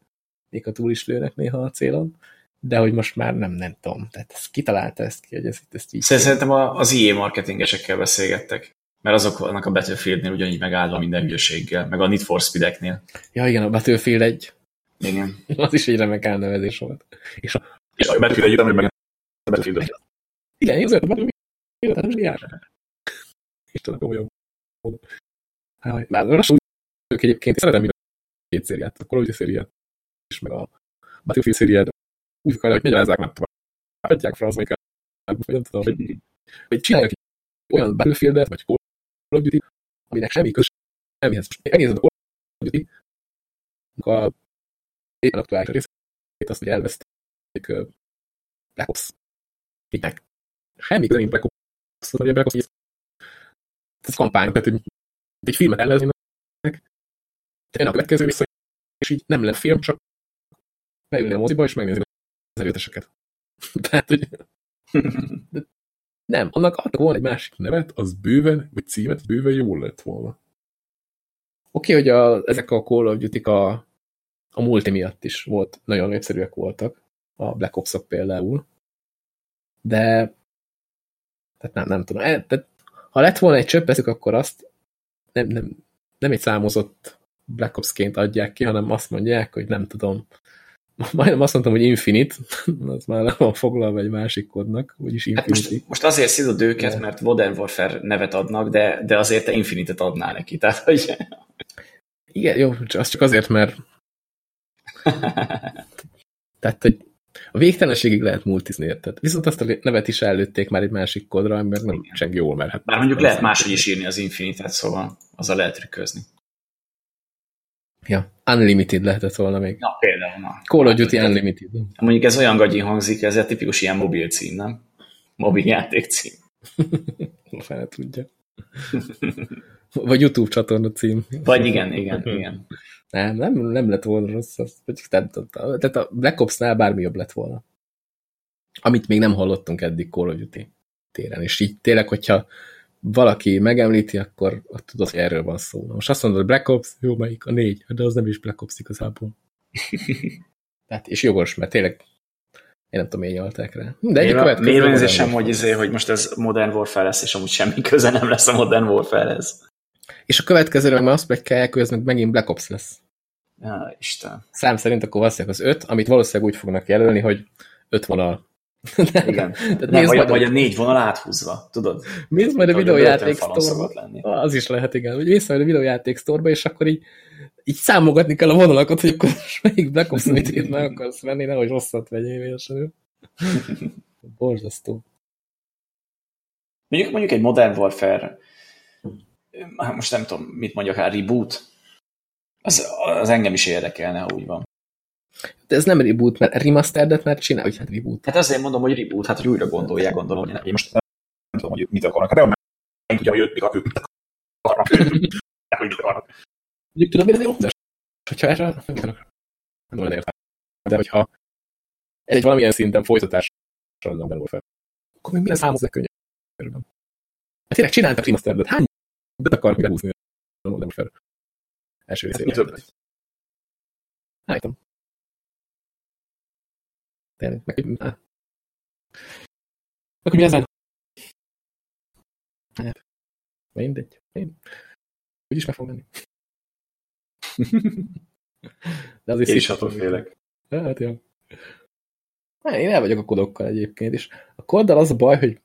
még a túl is lőnek néha a célon, de hogy most már nem, nem tudom. Tehát ez kitalálta ezt ki, hogy ezt, ezt így... Szerintem az IE marketingesekkel beszélgettek, mert azok vannak a Battlefieldnél ugyanígy megállva minden hülyeséggel, meg a Need for Speedeknél. Ja, igen, a Battlefield egy. Igen. az is egy remek elnevezés volt. És a, és a Battlefield egy, meg a Battlefield Igen, az a Battlefield, most jár. Istenem, komolyan. Már lassan ők egyébként szeretem mind a két szériát, a Call of Duty szériát, és meg a Battlefield szériát. Úgy akarja, hogy magyarázzák már tovább. Adják fel az, hogy vagy nem tudom, hogy, hogy csinálják olyan Battlefieldet, vagy Call Duty, aminek semmi köz semmihez. Megnézed a Call of Duty, a éppen aktuális részét, azt, hogy elveszték Black Ops. Minek? Semmi köze nincs Black Ops, a Black Ops ez kampány, tehát hogy egy filmet elleneznének, de a következő viszony, és így nem lenne film, csak beülni a moziba, és megnézni az előteseket. Tehát, hogy nem, annak adtak volna egy másik nevet, az bőven, vagy címet, bőven jól lett volna. Oké, okay, hogy a, ezek a Call of Duty a, a multi miatt is volt, nagyon népszerűek voltak, a Black Ops-ok például, de tehát nem, nem tudom, e, tehát ha lett volna egy csöppezük, akkor azt nem, nem, nem egy számozott Black Ops-ként adják ki, hanem azt mondják, hogy nem tudom, majdnem azt mondtam, hogy Infinite, az már le van foglalva egy másik kodnak, úgyis Infinity. Hát most, most azért szidod őket, de... mert Modern Warfare nevet adnak, de, de azért te Infinite-et adnál neki, tehát hogy... Igen, jó, az csak azért, mert tehát, hogy a végtelenségig lehet multizni, érted? Viszont azt a nevet is előtték már egy másik kodra, mert nem cseng jól, mert hát... Bár mondjuk lehet máshogy is írni az Infinite-et, szóval az a lehet trükközni. Ja, Unlimited lehetett volna még. Na, például. Na. Call of Duty Unlimited. Mondjuk ez olyan gagyi hangzik, ez egy tipikus ilyen mobil cím, nem? Mobil játék cím. Fel tudja. Vagy YouTube csatorna cím. Vagy igen, igen, igen. Nem, nem, nem lett volna rossz, az, vagy nem. Tehát a Black Ops-nál bármi jobb lett volna. Amit még nem hallottunk eddig Call of Duty téren. És így tényleg, hogyha valaki megemlíti, akkor tudod, hogy erről van szó. Most azt mondod, Black Ops, jó, melyik? A négy, de az nem is Black Ops igazából. Tehát, és jogos, mert tényleg én nem tudom, miért nyalták rá. De egy következő... Miért hogy, izé, hogy most ez Modern Warfare lesz, és amúgy semmi köze nem lesz a Modern Warfare-hez. És a következőre meg már azt plegykálják, hogy ez meg megint Black Ops lesz. Ja, Isten. Szám szerint akkor valószínűleg az öt, amit valószínűleg úgy fognak jelölni, hogy öt vonal. Igen. Nem, vagy, vagy a négy vonal áthúzva, tudod? Mész majd a videójáték sztorba. Az is lehet, igen. Hogy mész majd a videójáték sztorba, és akkor így, így számogatni kell a vonalakat, hogy akkor melyik Black Ops mit meg akarsz venni, nehogy rosszat vegyél véletlenül. Borzasztó. Mondjuk, mondjuk egy Modern Warfare, most nem tudom, mit mondjak rá, reboot, az, az engem is érdekelne, ha úgy van. De ez nem reboot, mert remasteredet már csinál, hogy hát reboot. Hát azért mondom, hogy reboot, hát hogy újra gondolják, gondolom. Én most nem tudom, hogy mit akarnak. Hát nem tudja, hogy ők mit akarnak. hogy mit akarnak. Mondjuk tudom, hogy ez jó, hogyha erre nem olyan értem. De hogyha egy valamilyen szinten folytatás az ember fel, akkor még minden számozzák könnyebben. Hát tényleg csináltak remasteredet, hány bet akar még elhúzni a Modern Warfare első részében? Hát, Nem tudom. Tényleg, meg, hát. Akkor mi ezen? Hát, mindegy. Én úgyis meg fogom menni. De azért Én is attól félek. Hát, jó. Hát, én el vagyok a kodokkal egyébként, és a koddal az a baj, hogy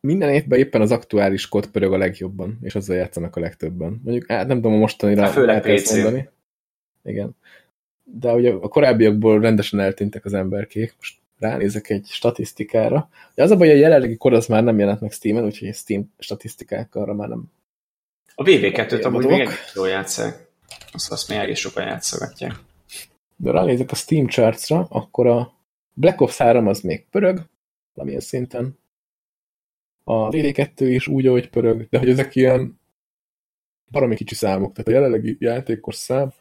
minden évben éppen az aktuális kod pörög a legjobban, és azzal játszanak a legtöbben. Mondjuk, hát nem tudom, a mostanira hát főleg PC. mondani. Igen de ugye a korábbiakból rendesen eltűntek az emberkék. Most ránézek egy statisztikára. De az a baj, hogy a jelenlegi kor az már nem jelent meg Steam-en, úgyhogy Steam statisztikák arra már nem... A VV2-t amúgy még egy jól játszák. Azt, azt még egész sokan játszogatják. De ránézek a Steam chartsra, akkor a Black Ops 3 az még pörög, valamilyen szinten. A VV2 is úgy, ahogy pörög, de hogy ezek ilyen baromi kicsi számok. Tehát a jelenlegi játékos szám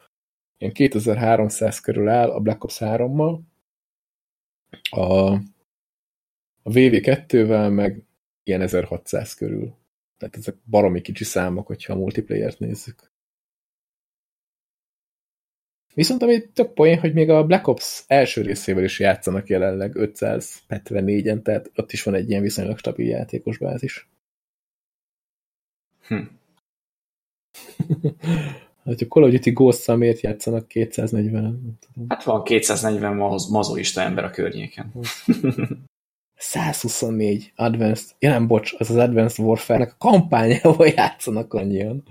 ilyen 2300 körül áll a Black Ops 3-mal, a, a VV2-vel meg ilyen 1600 körül. Tehát ezek baromi kicsi számok, hogyha a multiplayer-t nézzük. Viszont ami tök poén, hogy még a Black Ops első részével is játszanak jelenleg 574-en, tehát ott is van egy ilyen viszonylag stabil játékos bázis. Hm. Hát a Call of Duty ghost miért játszanak 240 Hát van 240 mazoista ember a környéken. 124 Advanced, ja nem, bocs, az az Advanced Warfare-nek a kampányával játszanak annyian.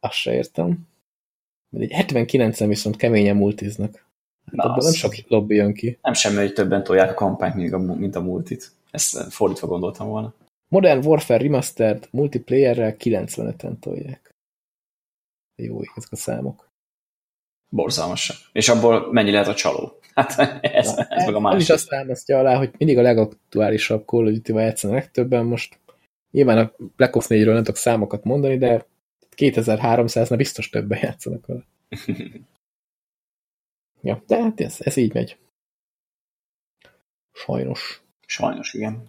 Azt se értem. Egy 79-en viszont keményen multiznak. Hát Na nem sok lobby jön ki. Nem semmi, hogy többen tolják a kampányt, mint a, mint a multit. Ezt fordítva gondoltam volna. Modern Warfare Remastered multiplayerrel 95-en tolják. Jó ezek a számok. Borzalmasak. És abból mennyi lehet a csaló? Hát ez, Na, ez meg a másik. is azt támasztja alá, hogy mindig a legaktuálisabb Call of Duty-val játszanak legtöbben. Most nyilván a Black Ops 4-ről nem tudok számokat mondani, de 2300-nál biztos többen játszanak vele. ja, de hát ez, ez így megy. Sajnos. Sajnos, igen.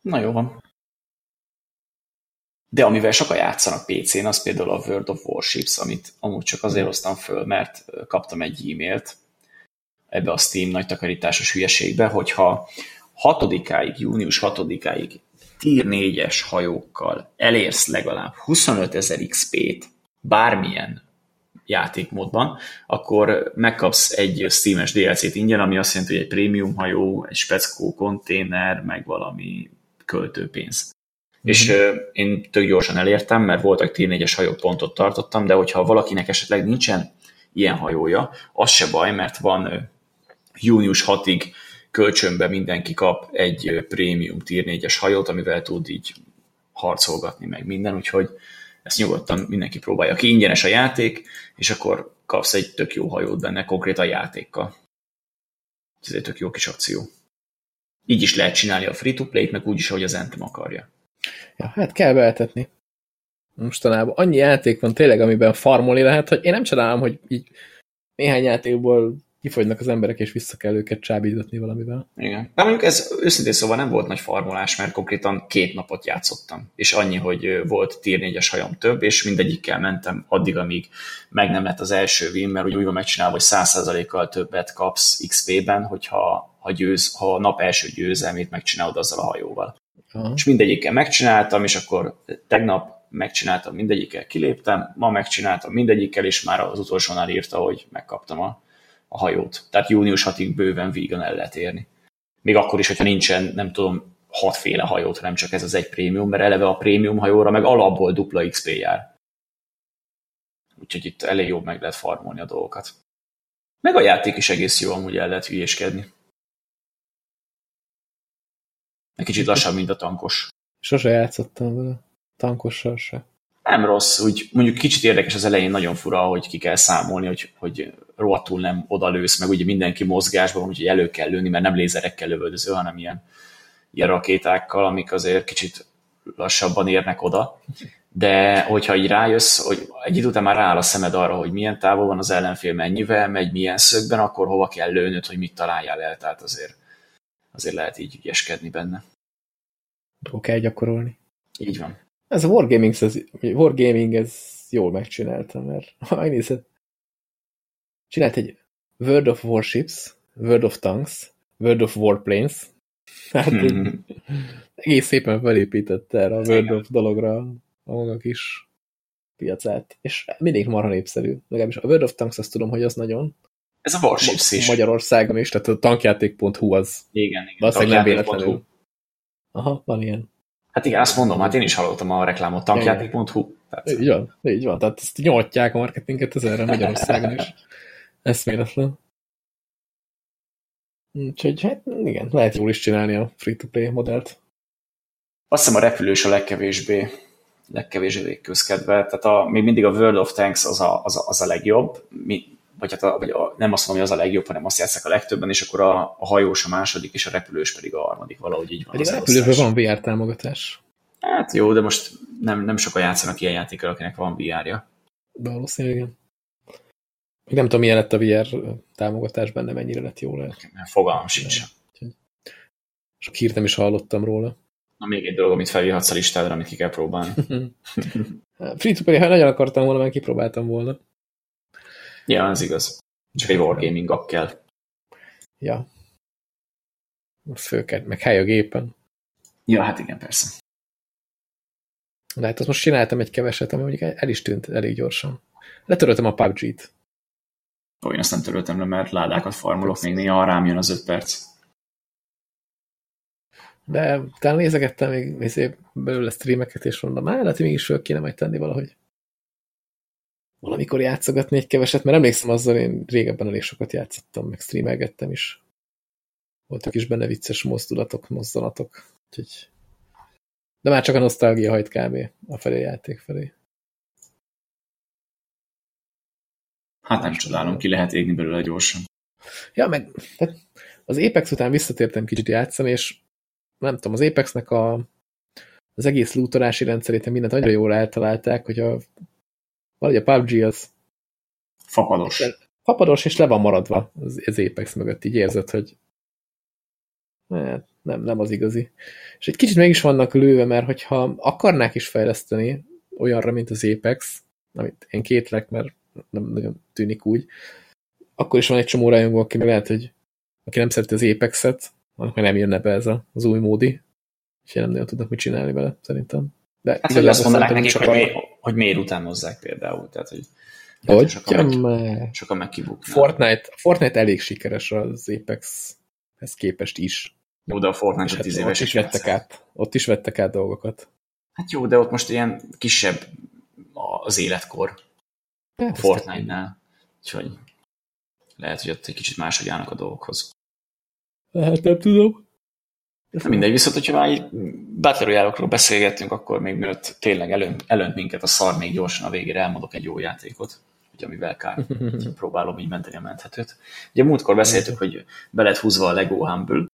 Na jó van. De amivel sokan játszanak PC-n, az például a World of Warships, amit amúgy csak azért hoztam föl, mert kaptam egy e-mailt ebbe a Steam nagy takarításos hülyeségbe, hogyha 6-áig, június 6-áig tier 4-es hajókkal elérsz legalább 25 ezer XP-t bármilyen játékmódban, akkor megkapsz egy Steam-es DLC-t ingyen, ami azt jelenti, hogy egy prémium hajó, egy speckó konténer, meg valami költőpénz. És uh, én tök gyorsan elértem, mert voltak T4-es hajópontot tartottam, de hogyha valakinek esetleg nincsen ilyen hajója, az se baj, mert van uh, június 6-ig kölcsönbe mindenki kap egy uh, prémium tier 4-es hajót, amivel tud így harcolgatni meg minden, úgyhogy ezt nyugodtan mindenki próbálja ki. Ingyenes a játék, és akkor kapsz egy tök jó hajót benne, konkrétan játékkal. Ez egy tök jó kis akció. Így is lehet csinálni a free-to-play-t, meg úgy is, ahogy az Anthem akarja. Ja, hát kell beeltetni. Mostanában annyi játék van tényleg, amiben farmolni lehet, hogy én nem csodálom, hogy így néhány játékból kifogynak az emberek, és vissza kell őket csábítani valamivel. Igen. De mondjuk ez őszintén szóval nem volt nagy farmolás, mert konkrétan két napot játszottam, és annyi, hogy volt tier 4-es hajam több, és mindegyikkel mentem addig, amíg meg nem lett az első win, mert úgy, úgy van megcsinálva, hogy 100%-kal többet kapsz XP-ben, hogyha ha, győz, ha a nap első győzelmét megcsinálod azzal a hajóval. Aha. És mindegyikkel megcsináltam, és akkor tegnap megcsináltam mindegyikkel, kiléptem, ma megcsináltam mindegyikkel, és már az utolsónál írta, hogy megkaptam a, a hajót. Tehát június 6-ig bőven vígan el lehet érni. Még akkor is, hogyha nincsen, nem tudom, hatféle hajót, nem csak ez az egy prémium, mert eleve a prémium hajóra meg alapból dupla XP jár. Úgyhogy itt elég jobb meg lehet farmolni a dolgokat. Meg a játék is egész jó, amúgy el lehet hülyéskedni. Egy kicsit lassabb, mint a tankos. Sose játszottam vele. Tankossal se. Nem rossz, úgy mondjuk kicsit érdekes az elején, nagyon fura, hogy ki kell számolni, hogy, hogy rohadtul nem odalősz, meg ugye mindenki mozgásban úgyhogy elő kell lőni, mert nem lézerekkel lövöldöző, hanem ilyen, ilyen rakétákkal, amik azért kicsit lassabban érnek oda. De hogyha így rájössz, hogy egy idő után már rááll a szemed arra, hogy milyen távol van az ellenfél, mennyivel megy, milyen szögben, akkor hova kell lőnöd, hogy mit találjál el, tehát azért, azért lehet így ügyeskedni benne. Akkor kell gyakorolni. Így van. Ez a Wargaming, ez, Wargaming ez jól megcsinálta, mert ha megnézed, csinált egy World of Warships, World of Tanks, World of Warplanes, hát hmm. egész szépen felépítette erre a World of dologra a maga kis piacát, és mindig marha népszerű. Legalábbis a World of Tanks azt tudom, hogy az nagyon. Ez a Warships is. Magyarországon is, tehát a tankjáték.hu az. Igen, igen. Valószínűleg nem véletlenül. Aha, van ilyen. Hát igen, azt mondom, hát én is hallottam a reklámot, tankjáték.hu. Így van, így van. Tehát ezt nyoltják a marketinget ezerre Magyarországon is. Eszméletlen. Úgyhogy hát igen, lehet jól is csinálni a free-to-play modellt. Azt hiszem a repülős a legkevésbé, legkevésbé közkedve. Tehát a, még mindig a World of Tanks az a, az a, az a legjobb. Mi, vagy, hát a, vagy a, nem azt mondom, hogy az a legjobb, hanem azt játszák a legtöbben, és akkor a, a hajós a második, és a repülős pedig a harmadik, valahogy így van. Pedig a repülősben van VR támogatás. Hát jó, de most nem, nem sokan játszanak ilyen játékkal, akinek van VR-ja. Valószínűleg igen. Még nem tudom, milyen lett a VR támogatás benne, mennyire lett jó lehet. Fogalmam sincs. Sok hírt nem is hallottam róla. Na, még egy dolog, amit felvihatsz a listádra, amit ki kell próbálni. free to play, ha nagyon akartam volna, mert kipróbáltam volna. Ja, az igaz. Csak egy wargaming app kell. Ja. Főket, meg hely a gépen. Ja, hát igen, persze. De hát azt most csináltam egy keveset, ami mondjuk el is tűnt elég gyorsan. Letöröltem a PUBG-t. Ó, én azt nem töröltem le, mert ládákat farmolok, még néha rám jön az öt perc. De utána nézegettem még belőle streameket, és mondom, hát lehet, hogy mégis föl kéne majd tenni valahogy valamikor játszogatni egy keveset, mert emlékszem azzal, én régebben elég sokat játszottam, meg streamelgettem is. Voltak is benne vicces mozdulatok, mozdulatok. Úgyhogy... De már csak a nosztalgia hajt kb. a felé játék felé. Hát nem csodálom, ki lehet égni belőle gyorsan. Ja, meg tehát az Apex után visszatértem kicsit játszani, és nem tudom, az Apexnek a, az egész lootolási rendszerét mindent nagyon jól eltalálták, hogy a valahogy a PUBG az fapados. Fapados, és le van maradva az, az Apex mögött, így érzed, hogy nem, nem az igazi. És egy kicsit mégis vannak lőve, mert hogyha akarnák is fejleszteni olyanra, mint az Apex, amit én kétlek, mert nem nagyon tűnik úgy, akkor is van egy csomó rajongó, aki lehet, hogy aki nem szereti az Apex-et, annak nem jönne be ez az új módi, és nem nagyon tudnak mit csinálni vele, szerintem. De hát, hogy azt mondanák nekik, hogy, mi, hogy miért utánozzák például. Tehát, hogy hogy sokan, meg, sokan megkibuknak. Fortnite, Fortnite elég sikeres az Apexhez képest is. Jó, de a Fortnite hát, ott is vettek át, ott is vettek át dolgokat. Hát jó, de ott most ilyen kisebb az életkor hát, a Fortnite-nál. Úgyhogy lehet, hogy ott egy kicsit máshogy állnak a dolgokhoz. Hát nem tudom. Na mindegy, viszont hogyha már így Battle beszélgettünk, akkor még mielőtt tényleg előnt, előnt minket a szar, még gyorsan a végére elmondok egy jó játékot, hogy amivel kár próbálom így menteni a menthetőt. Ugye múltkor beszéltük, hogy be lett húzva a Lego Humble,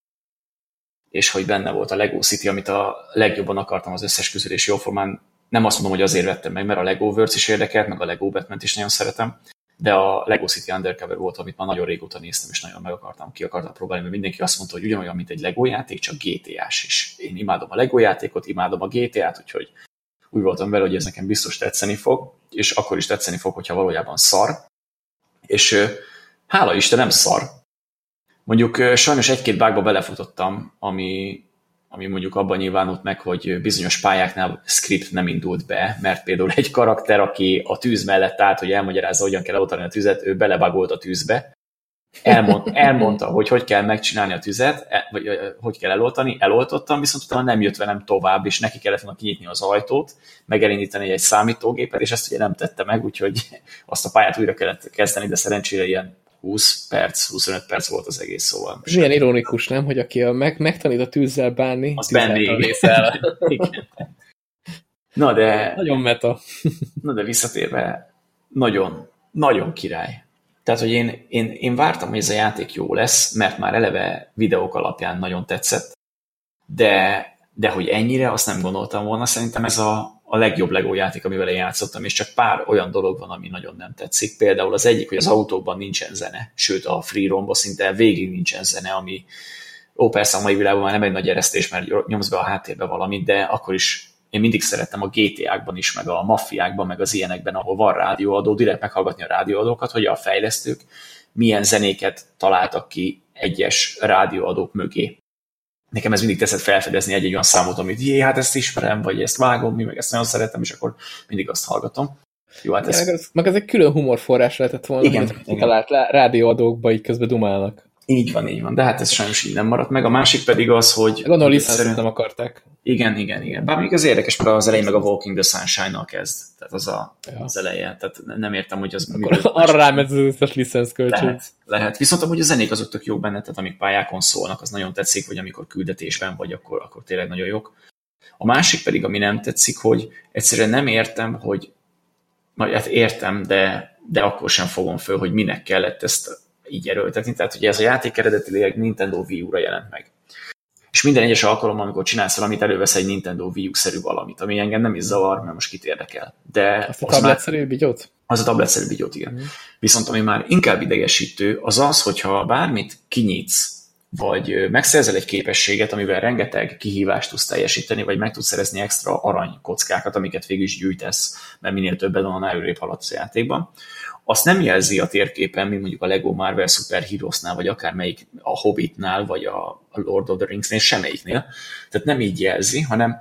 és hogy benne volt a Lego City, amit a legjobban akartam az összes közül, és jóformán nem azt mondom, hogy azért vettem meg, mert a Lego Worlds is érdekelt, meg a Lego batman is nagyon szeretem, de a Lego City Undercover volt, amit már nagyon régóta néztem, és nagyon meg akartam, ki akartam próbálni, mert mindenki azt mondta, hogy ugyanolyan, mint egy Lego játék, csak GTA-s is. Én imádom a Lego játékot, imádom a GTA-t, úgyhogy úgy voltam vele, hogy ez nekem biztos tetszeni fog, és akkor is tetszeni fog, hogyha valójában szar. És hála Isten nem szar. Mondjuk sajnos egy-két bágba belefutottam, ami ami mondjuk abban nyilvánult meg, hogy bizonyos pályáknál script nem indult be, mert például egy karakter, aki a tűz mellett állt, hogy elmagyarázza, hogyan kell eloltani a tüzet, ő belebagolt a tűzbe, elmond, elmondta, hogy hogy kell megcsinálni a tüzet, e, vagy hogy kell eloltani, eloltottam, viszont utána nem jött velem tovább, és neki kellett volna kinyitni az ajtót, megelindítani egy számítógépet, és ezt ugye nem tette meg, úgyhogy azt a pályát újra kellett kezdeni, de szerencsére ilyen 20 perc, 25 perc volt az egész szóval. Milyen ironikus, nem? Hogy aki a meg, megtanít a tűzzel bánni, az benni Na de... Nagyon meta. na de visszatérve, nagyon, nagyon király. Tehát, hogy én, én, én vártam, hogy ez a játék jó lesz, mert már eleve videók alapján nagyon tetszett, de, de hogy ennyire, azt nem gondoltam volna. Szerintem ez a, a legjobb Lego játék, amivel én játszottam, és csak pár olyan dolog van, ami nagyon nem tetszik. Például az egyik, hogy az autókban nincsen zene, sőt a free romba szinte végig nincsen zene, ami ó, persze a mai világban már nem egy nagy eresztés, mert nyomsz be a háttérbe valamit, de akkor is én mindig szerettem a GTA-kban is, meg a maffiákban, meg az ilyenekben, ahol van rádióadó, direkt meghallgatni a rádióadókat, hogy a fejlesztők milyen zenéket találtak ki egyes rádióadók mögé. Nekem ez mindig teszed felfedezni egy-egy olyan számot, amit jé, hát ezt ismerem, vagy ezt vágom, mi meg ezt nagyon szeretem, és akkor mindig azt hallgatom. Jó, hát ez... meg, ez, meg ez egy külön humorforrás lehetett volna, igen, igen. talált rádióadókba így közben dumálnak. Így van, így van, de hát ez sajnos így nem maradt meg. A másik pedig az, hogy... Gondolom, egyszerűen... nem akarták. Igen, igen, igen. Bár még az érdekes, mert az elején meg a Walking the Sunshine-nal kezd. Tehát az a, ja. az eleje. Tehát nem értem, hogy az... Akkor arra rámegy az összes licensz költség. Lehet, lehet. Viszont amúgy a zenék azok tök jók benne, tehát amik pályákon szólnak, az nagyon tetszik, vagy amikor küldetésben vagy, akkor, akkor tényleg nagyon jók. A másik pedig, ami nem tetszik, hogy egyszerűen nem értem, hogy majd hát értem, de, de akkor sem fogom föl, hogy minek kellett ezt így erőltetni. Tehát ugye ez a játék eredetileg Nintendo Wii U-ra jelent meg. És minden egyes alkalommal, amikor csinálsz valamit, elővesz egy Nintendo Wii U-szerű valamit, ami engem nem is zavar, mert most kit érdekel. De Azt a tabletszerű bigyót? Az a tabletszerű bigyót, igen. Mm. Viszont ami már inkább idegesítő, az az, hogyha bármit kinyitsz, vagy megszerzel egy képességet, amivel rengeteg kihívást tudsz teljesíteni, vagy meg tudsz szerezni extra aranykockákat, amiket végül is gyűjtesz, mert minél többet van, előrébb haladsz a játékban, azt nem jelzi a térképen, mint mondjuk a Lego Marvel Super Heroes-nál, vagy akármelyik a Hobbitnál, vagy a Lord of the Rings-nél, semmelyiknél. Tehát nem így jelzi, hanem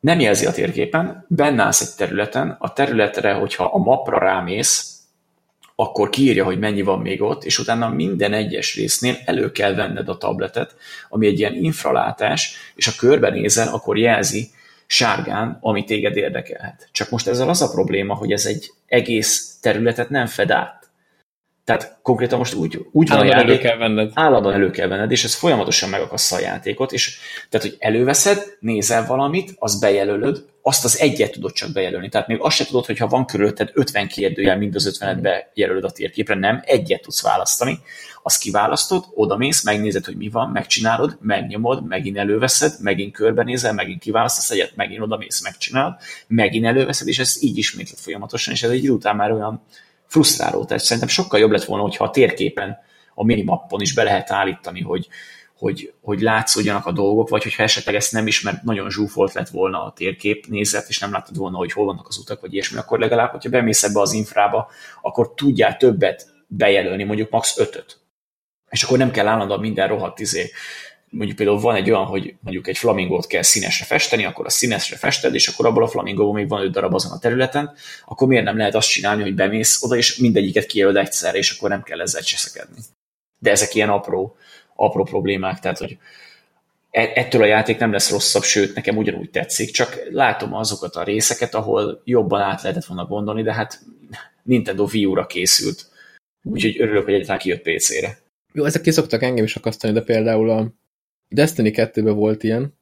nem jelzi a térképen, benne állsz egy területen, a területre, hogyha a mapra rámész, akkor kiírja, hogy mennyi van még ott, és utána minden egyes résznél elő kell venned a tabletet, ami egy ilyen infralátás, és ha körbenézel, akkor jelzi, sárgán, ami téged érdekelhet. Csak most ezzel az a probléma, hogy ez egy egész területet nem fed át. Tehát konkrétan most úgy, úgy van a játék, elő kell venned. állandóan elő kell venned, és ez folyamatosan megakassza a játékot, és tehát, hogy előveszed, nézel valamit, azt bejelölöd, azt az egyet tudod csak bejelölni. Tehát még azt se tudod, hogy ha van körülötted 50 kérdőjel, mind az 50-et bejelölöd a térképre, nem, egyet tudsz választani, azt kiválasztod, odamész, megnézed, hogy mi van, megcsinálod, megnyomod, megint előveszed, megint körbenézel, megint kiválasztasz egyet, megint odamész, megcsinálod, megint előveszed, és ez így ismétled folyamatosan, és ez egy idő után már olyan frusztráló. Tehát szerintem sokkal jobb lett volna, hogyha a térképen, a minimappon is be lehet állítani, hogy, hogy, hogy látszódjanak a dolgok, vagy hogyha esetleg ezt nem is, mert nagyon zsúfolt lett volna a térkép nézet, és nem láttad volna, hogy hol vannak az utak, vagy ilyesmi, akkor legalább, hogyha bemész ebbe az infrába, akkor tudjál többet bejelölni, mondjuk max. 5 És akkor nem kell állandóan minden rohadt izé. Mondjuk például van egy olyan, hogy mondjuk egy flamingót kell színesre festeni, akkor a színesre fested, és akkor abból a flamingóból még van öt darab azon a területen, akkor miért nem lehet azt csinálni, hogy bemész oda, és mindegyiket kijelöd egyszerre, és akkor nem kell ezzel cseszekedni. De ezek ilyen apró apró problémák, tehát hogy e, ettől a játék nem lesz rosszabb, sőt, nekem ugyanúgy tetszik, csak látom azokat a részeket, ahol jobban át lehetett volna gondolni, de hát Nintendo Wii U-ra készült, úgyhogy örülök, hogy egyáltalán kijött PC-re. Jó, ezek ki szoktak engem is akasztani, de például a Destiny 2-ben volt ilyen,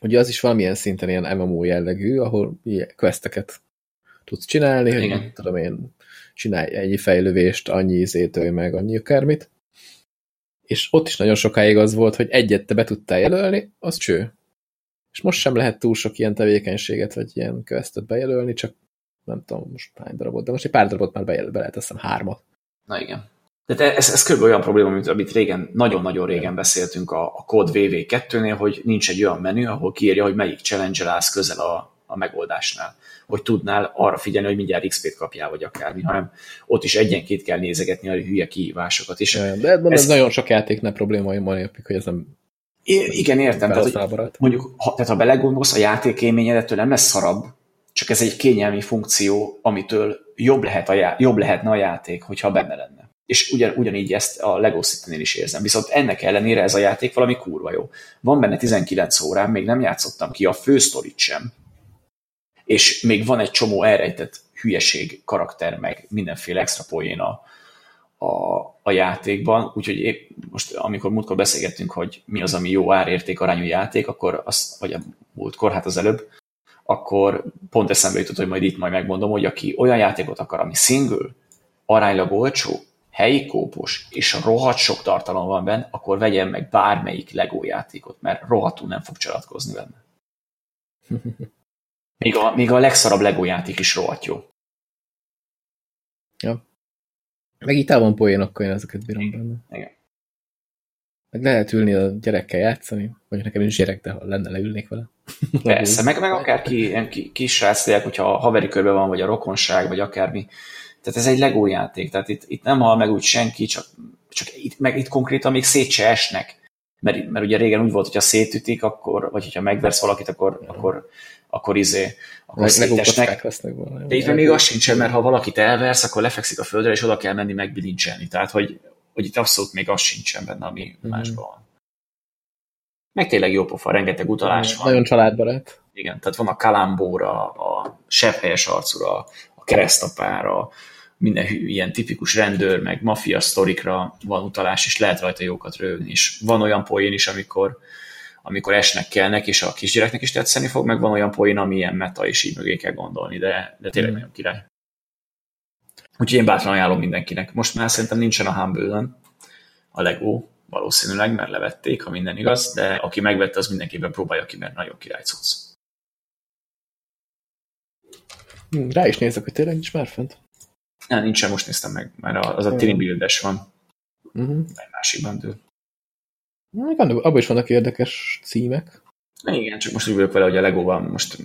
ugye az is valamilyen szinten ilyen MMO jellegű, ahol questeket tudsz csinálni, Igen. hogy tudom én, csinálj egy fejlővést, annyi izétől, meg annyi akármit, és ott is nagyon sokáig az volt, hogy egyet te be tudtál jelölni, az cső. És most sem lehet túl sok ilyen tevékenységet, vagy ilyen questet bejelölni, csak nem tudom most hány darabot, de most egy pár darabot már bejelöl, be lehet, azt hiszem hármat. Na igen. De ez, ez kb. olyan probléma, mint amit régen, nagyon-nagyon régen beszéltünk a, a Code VV2-nél, hogy nincs egy olyan menü, ahol kiírja, hogy melyik challenge állsz közel a, a megoldásnál hogy tudnál arra figyelni, hogy mindjárt XP-t kapjál, vagy akármi, hanem ott is egyenként kell nézegetni a hülye kihívásokat. És de ez, ez nagyon sok játéknál probléma van hogy ez nem I- igen, értem. Tehát, hogy mondjuk, ha, tehát ha belegondolsz, a játékélményed ettől nem lesz szarabb, csak ez egy kényelmi funkció, amitől jobb, lehet a já- jobb lehetne a játék, hogyha benne lenne. És ugyan, ugyanígy ezt a Lego City-nél is érzem. Viszont ennek ellenére ez a játék valami kurva jó. Van benne 19 órán, még nem játszottam ki a fősztorit sem. És még van egy csomó elrejtett hülyeség, karakter, meg mindenféle extra poén a, a, a játékban, úgyhogy épp most, amikor múltkor beszélgettünk, hogy mi az, ami jó árérték arányú játék, akkor az, vagy a múltkor, hát az előbb, akkor pont eszembe jutott, hogy majd itt majd megmondom, hogy aki olyan játékot akar, ami single, aránylag olcsó, helyi kópos, és rohadt sok tartalom van benne, akkor vegyen meg bármelyik Lego játékot, mert rohadtul nem fog csalatkozni benne. Még a, még a legszarabb Lego játék is rohadt jó. Ja. Meg el van poénokkal, én ezeket bírom benne. Igen. Meg lehet ülni a gyerekkel játszani, vagy nekem is gyerek, de ha lenne, leülnék vele. Persze, meg, meg akár ki, ilyen kis srác, hogyha a haveri körben van, vagy a rokonság, vagy akármi. Tehát ez egy Lego játék, tehát itt, itt nem hal meg úgy senki, csak, csak itt, meg itt konkrétan még szét se esnek. Mert, mert ugye régen úgy volt, hogyha szétütik, akkor, vagy hogyha megversz valakit, akkor, ja. akkor, akkor izé, akkor szétesnek. De itt még az sincsen, mert ha valakit elversz, akkor lefekszik a földre, és oda kell menni megbilincselni. Tehát, hogy, hogy itt abszolút még az sincsen benne, ami mm-hmm. másban van. Meg tényleg jó pofa, rengeteg utalás van. Nagyon családbarát. Igen, tehát van a kalambóra, a sepphelyes arcúra, a keresztapára, minden ilyen tipikus rendőr, meg mafia sztorikra van utalás, és lehet rajta jókat rögni. És van olyan poén is, amikor, amikor esnek kellnek, és a kisgyereknek is tetszeni fog, meg van olyan poén, ami ilyen meta, és így mögé kell gondolni, de, de tényleg mm. nagyon király. Úgyhogy én bátran ajánlom mindenkinek. Most már szerintem nincsen a humble a Lego, valószínűleg, mert levették, ha minden igaz, de aki megvette, az mindenképpen próbálja ki, mert nagyon király cucc. Hm, rá is nézek, hogy tényleg nincs már fent. Ne, nincsen, most néztem meg, mert az a Tini Buildes van. Uh-huh. Egy másik bandő. Abban is vannak érdekes címek. Igen, csak most úgy vagyok vele, hogy a Legóban most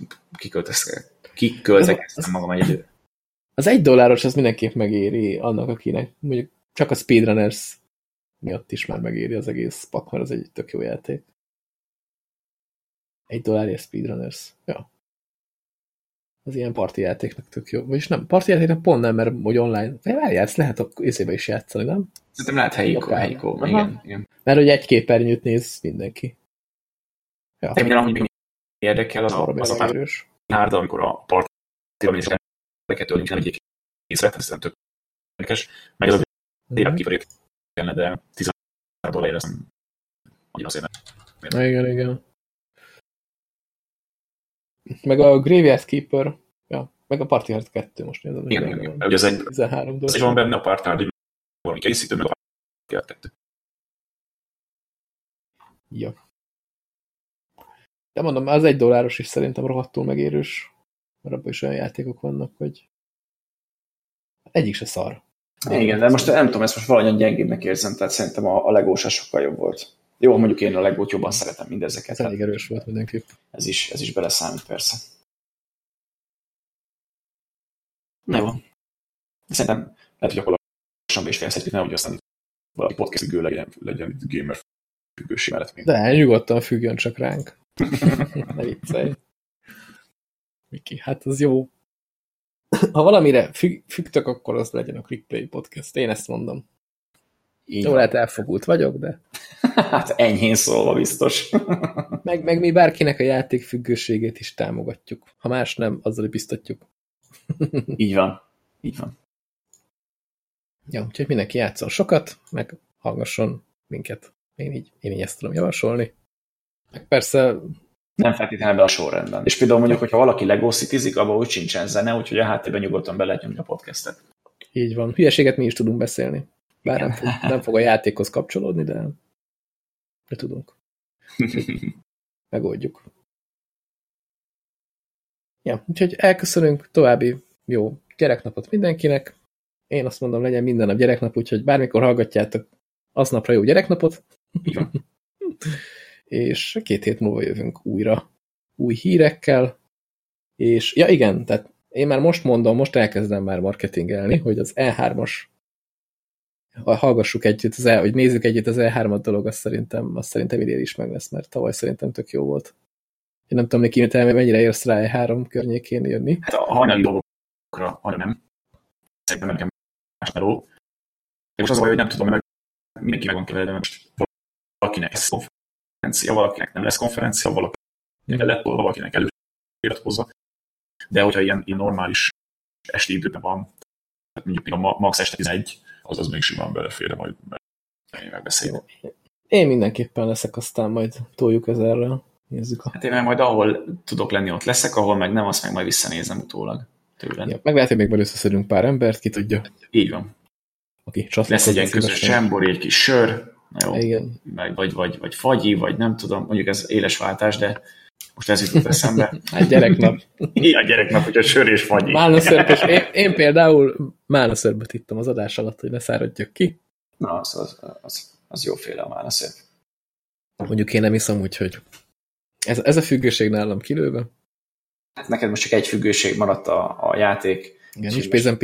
kiköltekeztem magam egy idő. Az egy dolláros az mindenképp megéri annak, akinek mondjuk csak a Speedrunners miatt is már megéri az egész pak, mert az egy tök jó játék. Egy dollárért Speedrunners. Ja az ilyen parti játéknak tök jó. Vagyis nem, parti játéknak pont nem, mert hogy online. Várjál, ezt lehet a észébe is játszani, nem? Szerintem lehet helyi helyikó, igen, igen. Mert hogy egy képernyőt néz mindenki. Ja. De minden, ami érdekel, az a, az a hárd, amikor a parti is embereket ölünk, nem egyik észre, ez nem tök érdekes. Meg ez a tényleg kifelé kellene, de 10 dollár ez nem annyira szépen. Igen, igen. Meg a Graveyard Keeper, ja, meg a Party Hard 2 most nézem. Igen, igen, igen. Ugye ez egy, 13 dollár. van benne a Party Hard, valami készítő, meg a Party Hard 2. Ja. De mondom, az egy dolláros is szerintem rohadtul megérős, mert abban is olyan játékok vannak, hogy egyik se szar. Igen, de most nem tudom, ezt most valahogyan gyengébbnek érzem, tehát szerintem a, a legó sokkal jobb volt. Jó, mondjuk én a legót jobban szeretem mindezeket. Ez elég erős volt mindenképp. Ez is, ez is beleszámít persze. Na jó. Szerintem lehet, hogy akkor lassan be is fejezhetjük, nehogy aztán valaki podcast függő legyen, legyen gamer függőség mellett még. De nyugodtan függjön csak ránk. ne viccelj. Miki, hát az jó. Ha valamire függ, függtök, akkor az legyen a Clickplay podcast. Én ezt mondom. Így Jó, lehet elfogult vagyok, de... hát enyhén szólva biztos. meg, meg mi bárkinek a játék függőségét is támogatjuk. Ha más nem, azzal biztatjuk. így van. Így van. Ja, úgyhogy mindenki játszon sokat, meg hallgasson minket. Én így, én így ezt tudom javasolni. Meg persze... Nem feltétlenül be a sorrendben. És például mondjuk, hogyha valaki Lego Cityzik, abban úgy sincsen zene, úgyhogy a háttérben nyugodtan be lehet nyomni a podcastet. Így van. Hülyeséget mi is tudunk beszélni. Bár nem fog, nem fog a játékhoz kapcsolódni, de, de tudunk. Megoldjuk. Ja, úgyhogy elköszönünk, további jó gyereknapot mindenkinek. Én azt mondom, legyen minden nap gyereknap, úgyhogy bármikor hallgatjátok, aznapra jó gyereknapot. és két hét múlva jövünk újra új hírekkel. És ja igen, tehát én már most mondom, most elkezdem már marketingelni, hogy az E3-as hallgassuk együtt, az E, hogy nézzük együtt az E3-at dolog, azt szerintem, azt szerintem idén is meg lesz, mert tavaly szerintem tök jó volt. Én nem tudom, neki te mennyire érsz rá E3 környékén jönni. Hát a hajnali dolgokra annyira nem. Szerintem nekem más meló. De most az a baj, hogy nem tudom, meg mindenki meg van keverve, most valakinek lesz konferencia, valakinek nem lesz konferencia, valakinek lehet, valakinek előiratkozza. De hogyha ilyen, ilyen normális esti időben van, mondjuk a max este 11, az az még simán belefér, majd megbeszélni. Én mindenképpen leszek, aztán majd toljuk ezerrel. Nézzük a... Hát én majd ahol tudok lenni, ott leszek, ahol meg nem, azt meg majd visszanézem utólag tőled. Ja, meg lehet, hogy még majd összeszedünk pár embert, ki tudja. Így van. Aki Lesz egy ilyen közös zsembor, egy kis sör, jó, Igen. Meg, vagy, vagy, vagy fagyi, vagy nem tudom, mondjuk ez éles váltás, de most ez jutott eszembe. Hát gyereknap. Igen, gyereknap, hogy a sör és fagyi. Málnaszörpös. Én, én például málnaszörpöt ittam az adás alatt, hogy ne száradjak ki. Na, az, az, az, az jóféle a málnaszörp. Mondjuk én nem iszom, úgyhogy ez, ez a függőség nálam kilőve. Hát neked most csak egy függőség maradt a, a játék. Igen, nincs pénzem.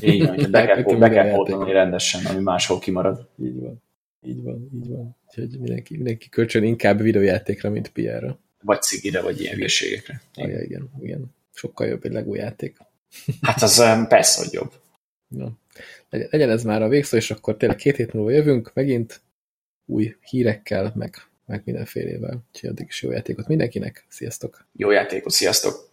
Így van, be kell, be kell pótolni rendesen, ami máshol kimarad. Így van. Így van, így van. Úgyhogy mindenki, mindenki kölcsön inkább videójátékra, mint piára. Vagy cigire, vagy ilyen hülyeségekre. Igen. Igen, igen. Sokkal jobb egy Lego játék. Hát az persze, hogy jobb. Na. Legyen ez már a végszó, és akkor tényleg két hét múlva jövünk, megint új hírekkel, meg, meg mindenfélével. Úgyhogy addig is jó játékot mindenkinek. Sziasztok! Jó játékot, sziasztok!